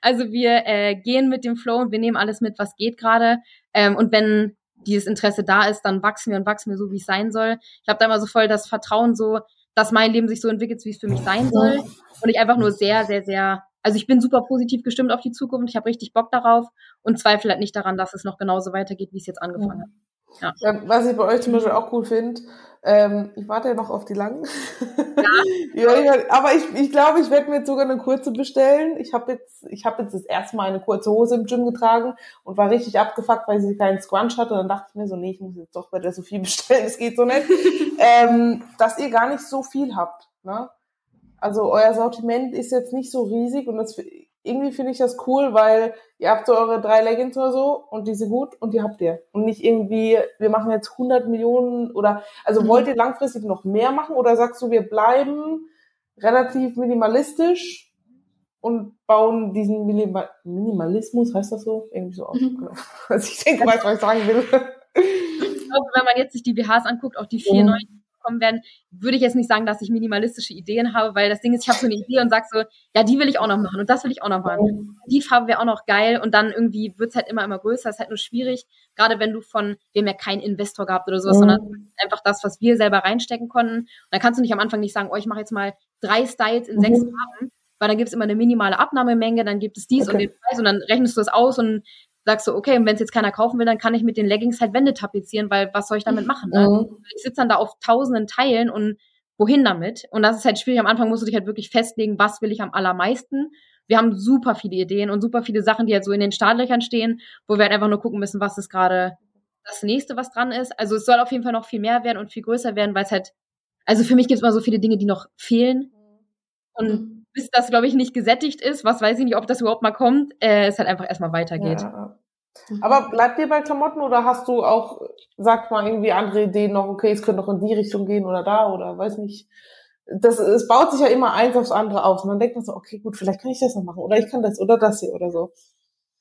also wir äh, gehen mit dem Flow und wir nehmen alles mit, was geht gerade. Ähm, und wenn dieses Interesse da ist, dann wachsen wir und wachsen wir so, wie es sein soll. Ich habe da immer so voll das Vertrauen so, dass mein Leben sich so entwickelt, wie es für mich sein soll. Und ich einfach nur sehr, sehr, sehr also ich bin super positiv gestimmt auf die Zukunft, ich habe richtig Bock darauf und zweifle halt nicht daran, dass es noch genauso weitergeht, wie es jetzt angefangen hat. Ja. ja. was ich bei euch zum Beispiel auch cool finde, ähm, ich warte ja noch auf die langen. Ja. ja aber ich, ich glaube, ich werde mir jetzt sogar eine kurze bestellen. Ich habe jetzt, ich habe jetzt das erste Mal eine kurze Hose im Gym getragen und war richtig abgefuckt, weil sie keinen Scrunch hatte. Und dann dachte ich mir so, nee, ich muss jetzt doch bei der Sophie bestellen, es geht so nicht. ähm, dass ihr gar nicht so viel habt. Ne? Also euer Sortiment ist jetzt nicht so riesig und das irgendwie finde ich das cool, weil ihr habt so eure drei Leggings oder so und die sind gut und die habt ihr. Und nicht irgendwie, wir machen jetzt 100 Millionen oder, also mhm. wollt ihr langfristig noch mehr machen oder sagst du, wir bleiben relativ minimalistisch und bauen diesen Minima Minimalismus, heißt das so? Irgendwie so aus. Mhm. Genau. Also ich denke, weiß, was ich sagen will. Ich glaube, wenn man jetzt sich die BHs anguckt, auch die vier mhm. neuen kommen werden, würde ich jetzt nicht sagen, dass ich minimalistische Ideen habe, weil das Ding ist, ich habe so eine Idee und sag so, ja, die will ich auch noch machen und das will ich auch noch machen. Die Farbe wäre auch noch geil und dann irgendwie wird's halt immer, immer größer. Das ist halt nur schwierig, gerade wenn du von, wir haben ja keinen Investor gehabt oder sowas, mhm. sondern einfach das, was wir selber reinstecken konnten. Und dann kannst du nicht am Anfang nicht sagen, oh, ich mache jetzt mal drei Styles in mhm. sechs Farben, weil dann gibt es immer eine minimale Abnahmemenge, dann gibt es dies okay. und den Preis und dann rechnest du das aus und sagst du, okay, und wenn es jetzt keiner kaufen will, dann kann ich mit den Leggings halt Wände tapezieren, weil was soll ich damit machen? Ne? Mhm. Ich sitze dann da auf tausenden Teilen und wohin damit? Und das ist halt schwierig. Am Anfang musst du dich halt wirklich festlegen, was will ich am allermeisten. wir haben super viele Ideen und super viele Sachen, die halt so in den Startlöchern stehen, wo wir halt einfach nur gucken müssen, was ist gerade das nächste, was dran ist. Also es soll auf jeden Fall noch viel mehr werden und viel größer werden, weil es halt, also für mich gibt es immer so viele Dinge, die noch fehlen. Und mhm. Bis das, glaube ich, nicht gesättigt ist, was weiß ich nicht, ob das überhaupt mal kommt, äh, es halt einfach erstmal weitergeht. Ja. Aber bleibt dir bei Klamotten oder hast du auch, sag mal, irgendwie andere Ideen noch, okay, es könnte noch in die Richtung gehen oder da oder weiß nicht. Das, es baut sich ja immer eins aufs andere auf. Und dann denkt man so, okay, gut, vielleicht kann ich das noch machen oder ich kann das oder das hier oder so.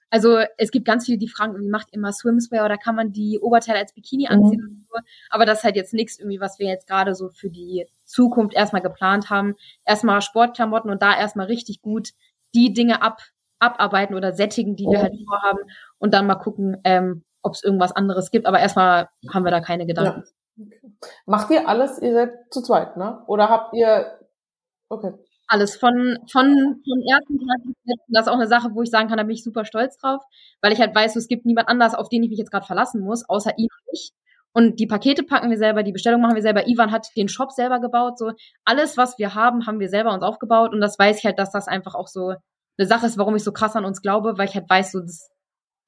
Also es gibt ganz viele, die fragen, wie macht immer Swimswear oder kann man die Oberteile als Bikini mhm. anziehen? Mhm. So. Aber das ist halt jetzt nichts irgendwie, was wir jetzt gerade so für die Zukunft erstmal geplant haben. Erstmal Sportklamotten und da erstmal richtig gut die Dinge ab, abarbeiten oder sättigen, die wir halt vorhaben und dann mal gucken, ähm, ob es irgendwas anderes gibt. Aber erstmal haben wir da keine Gedanken. Ja. Okay. Macht ihr alles, ihr seid zu zweit, ne? Oder habt ihr okay alles von, von, vom ersten Tag. Das ist auch eine Sache, wo ich sagen kann, da bin ich super stolz drauf, weil ich halt weiß, es gibt niemand anders, auf den ich mich jetzt gerade verlassen muss, außer ihn und ich. Und die Pakete packen wir selber, die Bestellung machen wir selber. Ivan hat den Shop selber gebaut. So alles, was wir haben, haben wir selber uns aufgebaut. Und das weiß ich halt, dass das einfach auch so eine Sache ist, warum ich so krass an uns glaube, weil ich halt weiß, so das,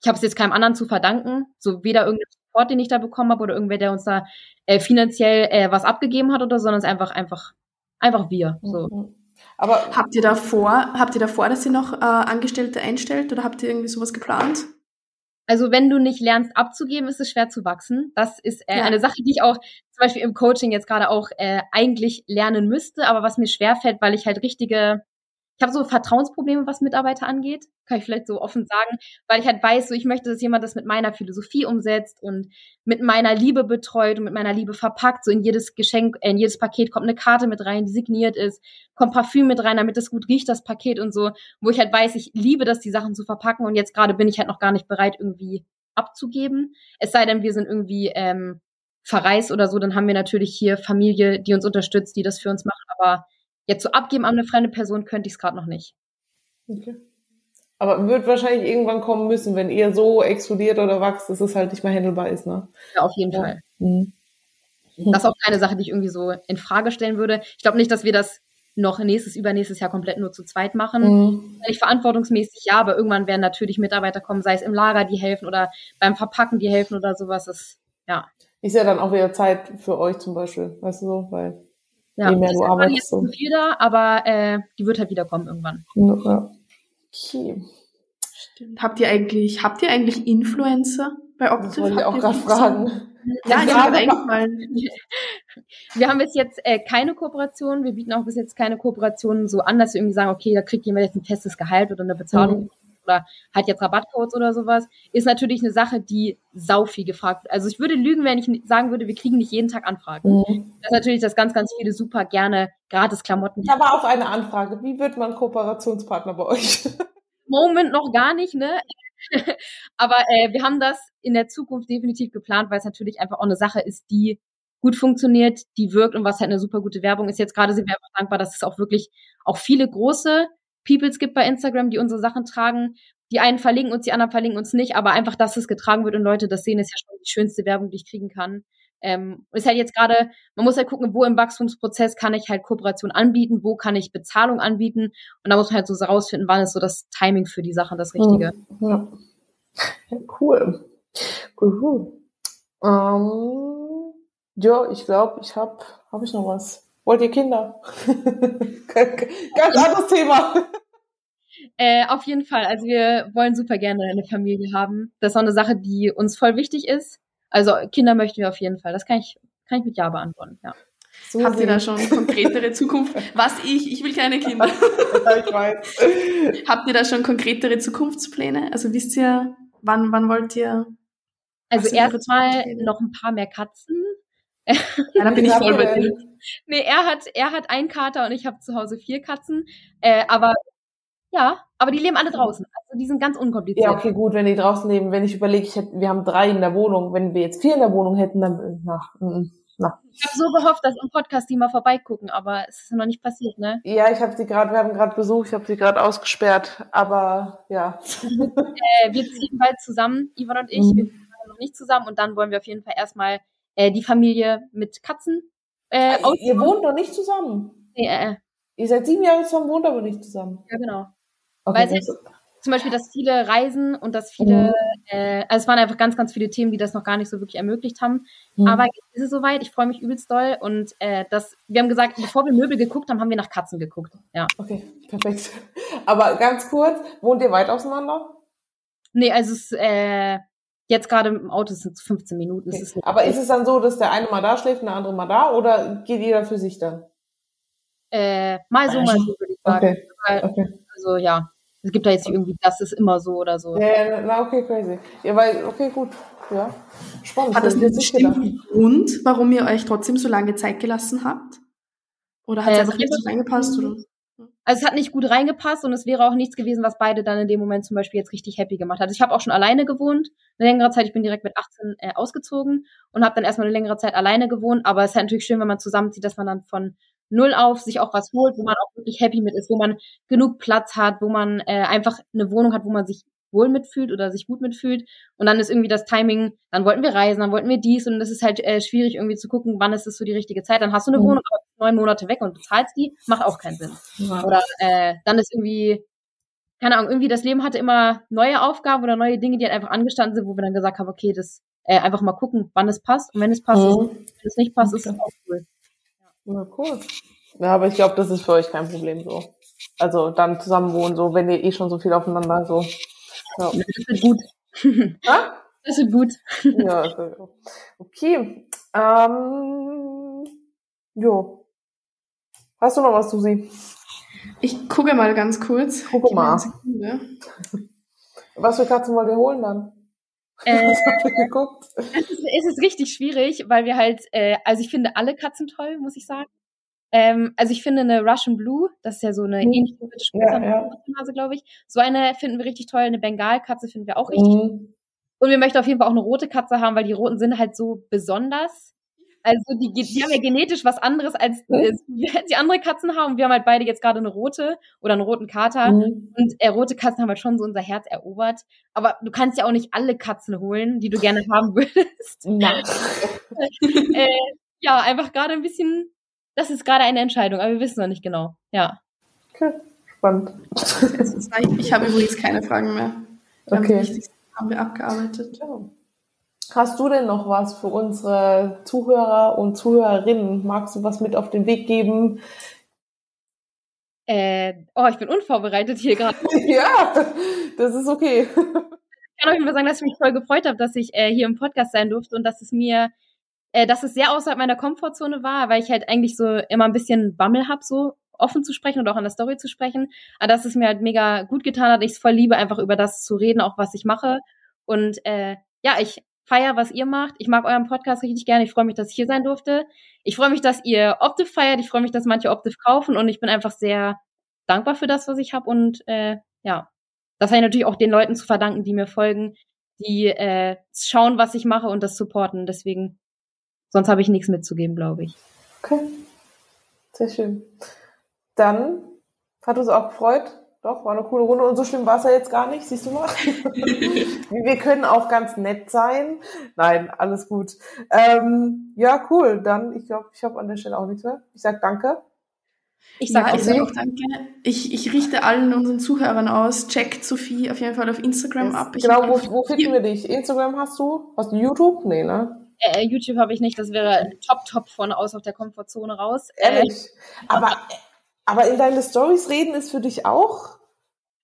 ich habe es jetzt keinem anderen zu verdanken. So weder irgendein Support, den ich da bekommen habe, oder irgendwer, der uns da äh, finanziell äh, was abgegeben hat oder so, sondern es ist einfach, einfach, einfach wir. So. Mhm. Aber habt ihr davor, habt ihr davor, dass ihr noch äh, Angestellte einstellt oder habt ihr irgendwie sowas geplant? Also wenn du nicht lernst abzugeben, ist es schwer zu wachsen. Das ist äh, ja. eine Sache, die ich auch zum Beispiel im Coaching jetzt gerade auch äh, eigentlich lernen müsste, aber was mir schwer fällt, weil ich halt richtige ich habe so Vertrauensprobleme, was Mitarbeiter angeht, kann ich vielleicht so offen sagen, weil ich halt weiß, so ich möchte, dass jemand das mit meiner Philosophie umsetzt und mit meiner Liebe betreut und mit meiner Liebe verpackt. So in jedes Geschenk, äh, in jedes Paket kommt eine Karte mit rein, die signiert ist, kommt Parfüm mit rein, damit es gut riecht, das Paket und so, wo ich halt weiß, ich liebe das, die Sachen zu verpacken und jetzt gerade bin ich halt noch gar nicht bereit, irgendwie abzugeben. Es sei denn, wir sind irgendwie ähm, verreist oder so, dann haben wir natürlich hier Familie, die uns unterstützt, die das für uns macht, aber Jetzt so abgeben an eine fremde Person könnte ich es gerade noch nicht. Okay. Aber wird wahrscheinlich irgendwann kommen müssen, wenn ihr so explodiert oder wächst, dass es halt nicht mehr handelbar ist, ne? Ja, auf jeden ja. Fall. Mhm. Das ist auch keine Sache, die ich irgendwie so in Frage stellen würde. Ich glaube nicht, dass wir das noch nächstes, übernächstes Jahr komplett nur zu zweit machen. Mhm. Ich verantwortungsmäßig ja, aber irgendwann werden natürlich Mitarbeiter kommen, sei es im Lager, die helfen oder beim Verpacken, die helfen oder sowas. Das, ja. Ist ja dann auch wieder Zeit für euch zum Beispiel, weißt du so, weil ja, je mehr du arbeitest. Jetzt so. viel da, aber äh, die wird halt wiederkommen irgendwann. Ja. Okay. Stimmt. Habt ihr eigentlich, habt ihr eigentlich Influencer bei Optiv? Das wollte ich auch gerade fragen. Ja, habe eingefallen. Wir haben bis jetzt äh, keine Kooperation. Wir bieten auch bis jetzt keine Kooperationen so an, dass wir irgendwie sagen, okay, da kriegt jemand jetzt ein festes Gehalt oder eine Bezahlung. Mhm oder hat jetzt Rabattcodes oder sowas, ist natürlich eine Sache, die sau viel gefragt wird. Also ich würde lügen, wenn ich sagen würde, wir kriegen nicht jeden Tag Anfragen. Mhm. Das ist natürlich, dass ganz, ganz viele super gerne gratis Klamotten. Ich habe auch eine Anfrage. Wie wird man Kooperationspartner bei euch? Moment noch gar nicht, ne? Aber äh, wir haben das in der Zukunft definitiv geplant, weil es natürlich einfach auch eine Sache ist, die gut funktioniert, die wirkt und was halt eine super gute Werbung ist. Jetzt gerade sind wir einfach dankbar, dass es auch wirklich auch viele große Peoples gibt bei Instagram, die unsere Sachen tragen. Die einen verlinken uns, die anderen verlinken uns nicht, aber einfach, dass es getragen wird und Leute das sehen, ist ja schon die schönste Werbung, die ich kriegen kann. Ähm, ist halt jetzt gerade, man muss halt gucken, wo im Wachstumsprozess kann ich halt Kooperation anbieten, wo kann ich Bezahlung anbieten und da muss man halt so rausfinden, wann ist so das Timing für die Sache das Richtige. Ja, ja. cool. Cool. Ähm, ja, ich glaube, ich habe, habe ich noch was? Wollt ihr Kinder? Ganz anderes Thema. Äh, auf jeden Fall. Also wir wollen super gerne eine Familie haben. Das ist auch eine Sache, die uns voll wichtig ist. Also Kinder möchten wir auf jeden Fall. Das kann ich, kann ich mit Ja beantworten, ja. So Habt ihr da schon konkretere Zukunft? Was ich? Ich will keine Kinder. ich weiß. Habt ihr da schon konkretere Zukunftspläne? Also wisst ihr, wann, wann wollt ihr? Also erstmal noch ein paar mehr Katzen. Dann bin ich voll bei dir. Nee, er hat, er hat einen Kater und ich habe zu Hause vier Katzen. Äh, aber ja, aber die leben alle draußen. Also die sind ganz unkompliziert. Ja, okay, gut, wenn die draußen leben. Wenn ich überlege, ich hätte, wir haben drei in der Wohnung. Wenn wir jetzt vier in der Wohnung hätten, dann na, na. Ich habe so gehofft, dass im Podcast die mal vorbeigucken, aber es ist noch nicht passiert, ne? Ja, ich habe sie gerade, wir haben gerade Besuch, ich habe sie gerade ausgesperrt, aber ja. äh, wir ziehen bald zusammen, Ivan und ich. Mhm. Wir sind noch nicht zusammen und dann wollen wir auf jeden Fall erstmal äh, die Familie mit Katzen. Äh, also, ihr wohnt doch nicht zusammen. Nee, äh, äh. Ihr seid sieben Jahre zusammen, wohnt aber nicht zusammen. Ja, genau. Okay, Weil es zum Beispiel, dass viele reisen und dass viele, mhm. äh, also es waren einfach ganz, ganz viele Themen, die das noch gar nicht so wirklich ermöglicht haben. Mhm. Aber jetzt ist es soweit, ich freue mich übelst doll und äh, das, wir haben gesagt, bevor wir Möbel geguckt haben, haben wir nach Katzen geguckt. Ja. Okay, perfekt. Aber ganz kurz, wohnt ihr weit auseinander? Nee, also es, äh, jetzt gerade im Auto sind es 15 Minuten. Okay. Ist Aber ist es dann so, dass der eine mal da schläft und der andere mal da oder geht jeder für sich dann? Äh, mal so, mal so, würde ich sagen. Okay. okay. Also ja, es gibt da jetzt nicht irgendwie, das ist immer so oder so. Ja, na okay, crazy. Ja, weil, okay, gut. Ja. Spannend. Hat das einen bestimmten Grund, warum ihr euch trotzdem so lange Zeit gelassen habt? Oder hat es äh, einfach nicht so reingepasst? Oder? Also es hat nicht gut reingepasst und es wäre auch nichts gewesen, was beide dann in dem Moment zum Beispiel jetzt richtig happy gemacht hat. Also ich habe auch schon alleine gewohnt, eine längere Zeit. Ich bin direkt mit 18 äh, ausgezogen und habe dann erstmal eine längere Zeit alleine gewohnt. Aber es ist halt natürlich schön, wenn man zusammenzieht, dass man dann von null auf sich auch was holt, wo man auch wirklich happy mit ist, wo man genug Platz hat, wo man äh, einfach eine Wohnung hat, wo man sich wohl mitfühlt oder sich gut mitfühlt. Und dann ist irgendwie das Timing, dann wollten wir reisen, dann wollten wir dies und das ist halt äh, schwierig irgendwie zu gucken, wann ist es so die richtige Zeit. Dann hast du eine mhm. Wohnung, aber neun Monate weg und bezahlst die, macht auch keinen Sinn. Ja. Oder äh, dann ist irgendwie, keine Ahnung, irgendwie das Leben hatte immer neue Aufgaben oder neue Dinge, die halt einfach angestanden sind, wo wir dann gesagt haben, okay, das äh, einfach mal gucken, wann es passt. Und wenn es passt, mhm. wenn es nicht passt, ist es auch cool. Ja, cool. Ja, aber ich glaube, das ist für euch kein Problem so. Also dann zusammen wohnen, so, wenn ihr eh schon so viel aufeinander so. Ja. Das wird gut. Ha? Das wird gut. Ja, okay. Ähm, jo. Hast du noch was, Susi? Ich gucke mal ganz kurz. Gucke mal. Was für Katzen wollt ihr holen dann? Äh. Es ist, es ist richtig schwierig, weil wir halt, äh, also ich finde alle Katzen toll, muss ich sagen. Ähm, also ich finde eine Russian Blue, das ist ja so eine mhm. ähnliche ja, ja. Nase, glaube ich. So eine finden wir richtig toll. Eine Bengalkatze finden wir auch richtig. Mhm. Und wir möchten auf jeden Fall auch eine rote Katze haben, weil die roten sind halt so besonders. Also die, die haben ja genetisch was anderes als äh, die andere Katzen haben. Wir haben halt beide jetzt gerade eine rote oder einen roten Kater. Mhm. Und äh, rote Katzen haben halt schon so unser Herz erobert. Aber du kannst ja auch nicht alle Katzen holen, die du gerne haben würdest. Nein. äh, ja, einfach gerade ein bisschen das ist gerade eine Entscheidung, aber wir wissen noch nicht genau. Ja. Okay, spannend. Ich habe übrigens keine Fragen mehr. Wir okay. Haben, haben wir abgearbeitet. Ja. Hast du denn noch was für unsere Zuhörer und Zuhörerinnen? Magst du was mit auf den Weg geben? Äh, oh, ich bin unvorbereitet hier gerade. ja, das ist okay. Ich kann auf jeden Fall sagen, dass ich mich voll gefreut habe, dass ich äh, hier im Podcast sein durfte und dass es mir äh, dass es sehr außerhalb meiner Komfortzone war, weil ich halt eigentlich so immer ein bisschen Bammel hab, so offen zu sprechen und auch an der Story zu sprechen. Aber dass es mir halt mega gut getan hat. Ich es voll liebe, einfach über das zu reden, auch was ich mache. Und äh, ja, ich feier, was ihr macht. Ich mag euren Podcast richtig gerne. Ich freue mich, dass ich hier sein durfte. Ich freue mich, dass ihr Optiv feiert. Ich freue mich, dass manche Optiv kaufen. Und ich bin einfach sehr dankbar für das, was ich habe. Und äh, ja, das habe ich natürlich auch den Leuten zu verdanken, die mir folgen, die äh, schauen, was ich mache und das supporten. Deswegen Sonst habe ich nichts mitzugeben, glaube ich. Okay. Sehr schön. Dann hat uns auch gefreut. Doch, war eine coole Runde und so schlimm war es ja jetzt gar nicht, siehst du mal. Wir können auch ganz nett sein. Nein, alles gut. Ähm, ja, cool. Dann, ich glaube, ich habe an der Stelle auch nichts mehr. Ich sag danke. Ich sage ja, auch, sag auch danke. Ich, ich richte allen unseren Zuhörern aus. Checkt Sophie auf jeden Fall auf Instagram yes. ab. Ich genau, wo, wo finden wir dich? Instagram hast du? Hast du YouTube? Nee, ne? Äh, YouTube habe ich nicht, das wäre top, top von aus auf der Komfortzone raus. Ehrlich? Äh, aber, aber in deine Stories reden ist für dich auch?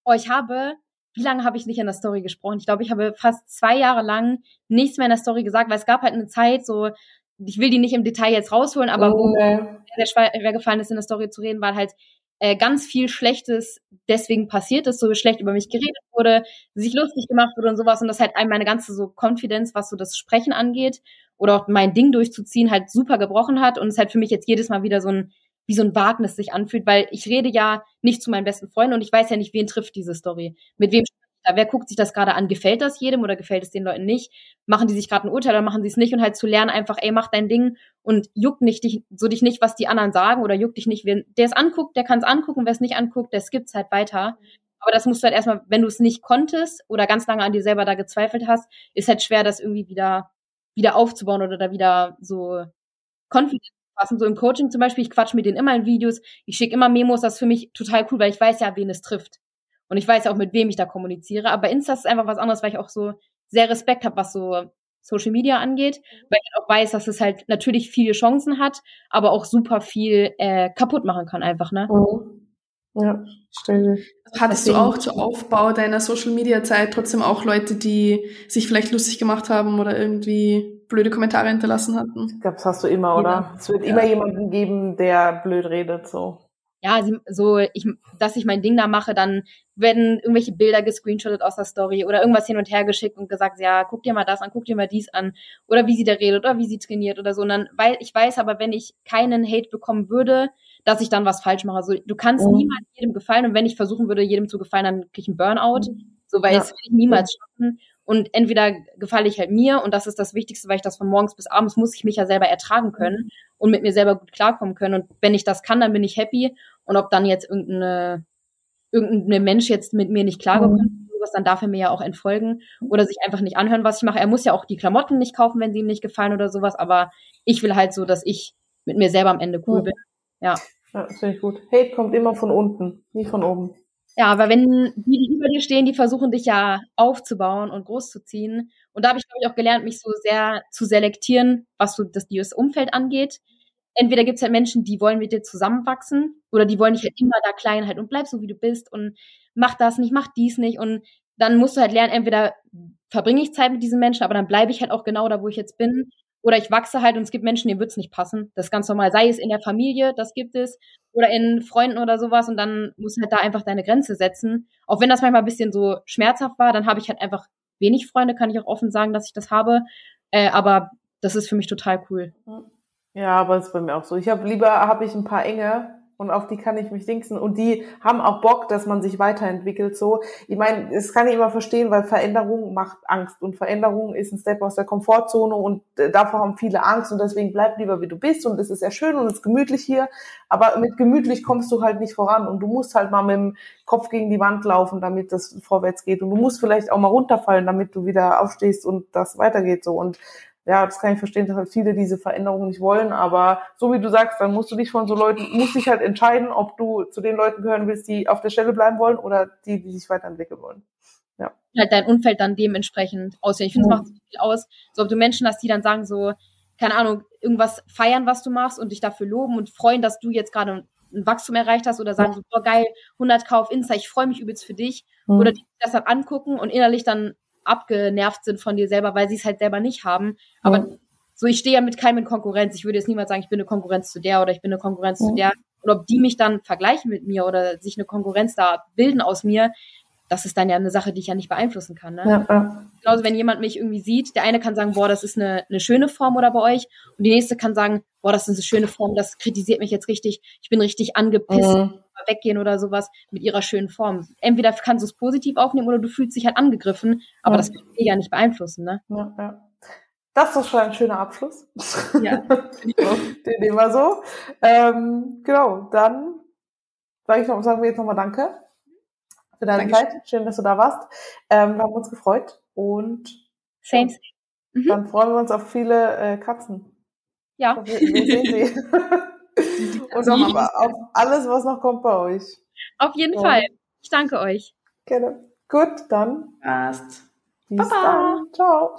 Oh, ich habe, wie lange habe ich nicht in der Story gesprochen? Ich glaube, ich habe fast zwei Jahre lang nichts mehr in der Story gesagt, weil es gab halt eine Zeit, so, ich will die nicht im Detail jetzt rausholen, aber oh, wo mir schwer gefallen ist, in der Story zu reden, weil halt äh, ganz viel Schlechtes deswegen passiert ist, so schlecht über mich geredet wurde, sich lustig gemacht wurde und sowas und das halt einem meine ganze so Confidence, was so das Sprechen angeht oder auch mein Ding durchzuziehen, halt super gebrochen hat und es halt für mich jetzt jedes Mal wieder so ein wie so ein Wagnis sich anfühlt, weil ich rede ja nicht zu meinen besten Freunden und ich weiß ja nicht, wen trifft diese Story. Mit wem Wer guckt sich das gerade an? Gefällt das jedem oder gefällt es den Leuten nicht? Machen die sich gerade ein Urteil oder machen sie es nicht? Und halt zu lernen, einfach, ey, mach dein Ding und juckt nicht dich, so dich nicht, was die anderen sagen oder juckt dich nicht. Wer es anguckt, der kann es angucken. Wer es nicht anguckt, der skippt halt weiter. Aber das musst du halt erstmal, wenn du es nicht konntest oder ganz lange an dir selber da gezweifelt hast, ist halt schwer, das irgendwie wieder, wieder aufzubauen oder da wieder so confident zu fassen. So im Coaching zum Beispiel, ich quatsch mit denen immer in Videos, ich schicke immer Memos, das ist für mich total cool, weil ich weiß ja, wen es trifft. Und ich weiß auch, mit wem ich da kommuniziere. Aber Insta ist einfach was anderes, weil ich auch so sehr Respekt habe, was so Social Media angeht, weil ich auch weiß, dass es halt natürlich viele Chancen hat, aber auch super viel äh, kaputt machen kann einfach, ne? Mhm. Ja, stimmt. Hattest du auch zu Aufbau deiner Social Media Zeit trotzdem auch Leute, die sich vielleicht lustig gemacht haben oder irgendwie blöde Kommentare hinterlassen hatten? Ich glaube, das hast du immer, oder? Ja. Es wird ja. immer jemanden geben, der blöd redet, so. Ja, so, ich, dass ich mein Ding da mache, dann werden irgendwelche Bilder gescreenshottet aus der Story oder irgendwas hin und her geschickt und gesagt, ja, guck dir mal das an, guck dir mal dies an oder wie sie da redet oder wie sie trainiert oder so. Und dann, weil ich weiß aber, wenn ich keinen Hate bekommen würde, dass ich dann was falsch mache. Also du kannst mhm. niemals jedem gefallen und wenn ich versuchen würde, jedem zu gefallen, dann kriege ich einen Burnout. Mhm. So, weil ja. es will ich niemals schaffen. Und entweder gefalle ich halt mir und das ist das Wichtigste, weil ich das von morgens bis abends muss ich mich ja selber ertragen können mhm. und mit mir selber gut klarkommen können. Und wenn ich das kann, dann bin ich happy. Und ob dann jetzt irgendeine, irgendein Mensch jetzt mit mir nicht klargekommen mhm. ist, dann darf er mir ja auch entfolgen oder sich einfach nicht anhören, was ich mache. Er muss ja auch die Klamotten nicht kaufen, wenn sie ihm nicht gefallen oder sowas. Aber ich will halt so, dass ich mit mir selber am Ende cool mhm. bin. Ja. Ja, das finde ich gut. Hate kommt immer von unten, nie von oben. Ja, aber wenn die, die über dir stehen, die versuchen dich ja aufzubauen und großzuziehen. Und da habe ich, glaube ich, auch gelernt, mich so sehr zu selektieren, was so das, das Umfeld angeht. Entweder gibt es halt Menschen, die wollen mit dir zusammenwachsen oder die wollen dich halt immer da klein halten und bleib so, wie du bist und mach das nicht, mach dies nicht. Und dann musst du halt lernen, entweder verbringe ich Zeit mit diesen Menschen, aber dann bleibe ich halt auch genau da, wo ich jetzt bin. Oder ich wachse halt und es gibt Menschen, denen wird's nicht passen. Das ist ganz normal. Sei es in der Familie, das gibt es, oder in Freunden oder sowas. Und dann musst du halt da einfach deine Grenze setzen. Auch wenn das manchmal ein bisschen so schmerzhaft war, dann habe ich halt einfach wenig Freunde, kann ich auch offen sagen, dass ich das habe. Äh, aber das ist für mich total cool. Ja, aber das ist bei mir auch so. Ich habe lieber, habe ich ein paar enge, und auf die kann ich mich dingsen. Und die haben auch Bock, dass man sich weiterentwickelt so. Ich meine, das kann ich immer verstehen, weil Veränderung macht Angst. Und Veränderung ist ein Step aus der Komfortzone und äh, davor haben viele Angst. Und deswegen bleib lieber wie du bist. Und es ist ja schön und es ist gemütlich hier, aber mit gemütlich kommst du halt nicht voran. Und du musst halt mal mit dem Kopf gegen die Wand laufen, damit das vorwärts geht. Und du musst vielleicht auch mal runterfallen, damit du wieder aufstehst und das weitergeht so. Und ja, das kann ich verstehen, dass halt viele diese Veränderungen nicht wollen, aber so wie du sagst, dann musst du dich von so Leuten, musst dich halt entscheiden, ob du zu den Leuten gehören willst, die auf der Stelle bleiben wollen oder die, die sich weiterentwickeln wollen. Ja. Halt dein Umfeld dann dementsprechend aussehen. Ich finde, es mhm. macht so viel aus, so ob du Menschen hast, die dann sagen so, keine Ahnung, irgendwas feiern, was du machst und dich dafür loben und freuen, dass du jetzt gerade ein Wachstum erreicht hast oder sagen so, boah, geil, 100k auf Insta, ich freue mich übelst für dich. Mhm. Oder die das dann angucken und innerlich dann abgenervt sind von dir selber, weil sie es halt selber nicht haben. Aber mhm. so, ich stehe ja mit keinem in Konkurrenz. Ich würde jetzt niemals sagen, ich bin eine Konkurrenz zu der oder ich bin eine Konkurrenz mhm. zu der. Und ob die mich dann vergleichen mit mir oder sich eine Konkurrenz da bilden aus mir, das ist dann ja eine Sache, die ich ja nicht beeinflussen kann. Ne? Ja, ja. Genauso, wenn jemand mich irgendwie sieht, der eine kann sagen, boah, das ist eine, eine schöne Form oder bei euch, und die nächste kann sagen, boah, das ist eine schöne Form, das kritisiert mich jetzt richtig, ich bin richtig angepisst, mhm. weggehen oder sowas mit ihrer schönen Form. Entweder kannst du es positiv aufnehmen oder du fühlst dich halt angegriffen, aber mhm. das kann ich ja nicht beeinflussen. Ne? Ja, ja. Das ist schon ein schöner Abschluss. Ja. Den nehmen wir so. Ähm, genau, dann sage ich noch, sagen wir jetzt nochmal Danke für deine Dankeschön. Zeit. Schön, dass du da warst. Ähm, wir haben uns gefreut und Same. Mhm. dann freuen wir uns auf viele äh, Katzen. Ja. Wir, wir sehen sie. und auf, auf, alles, was noch kommt bei euch. Auf jeden und Fall. Ich danke euch. Gerne. Gut, dann. Passt. Bis Baba. dann. Ciao.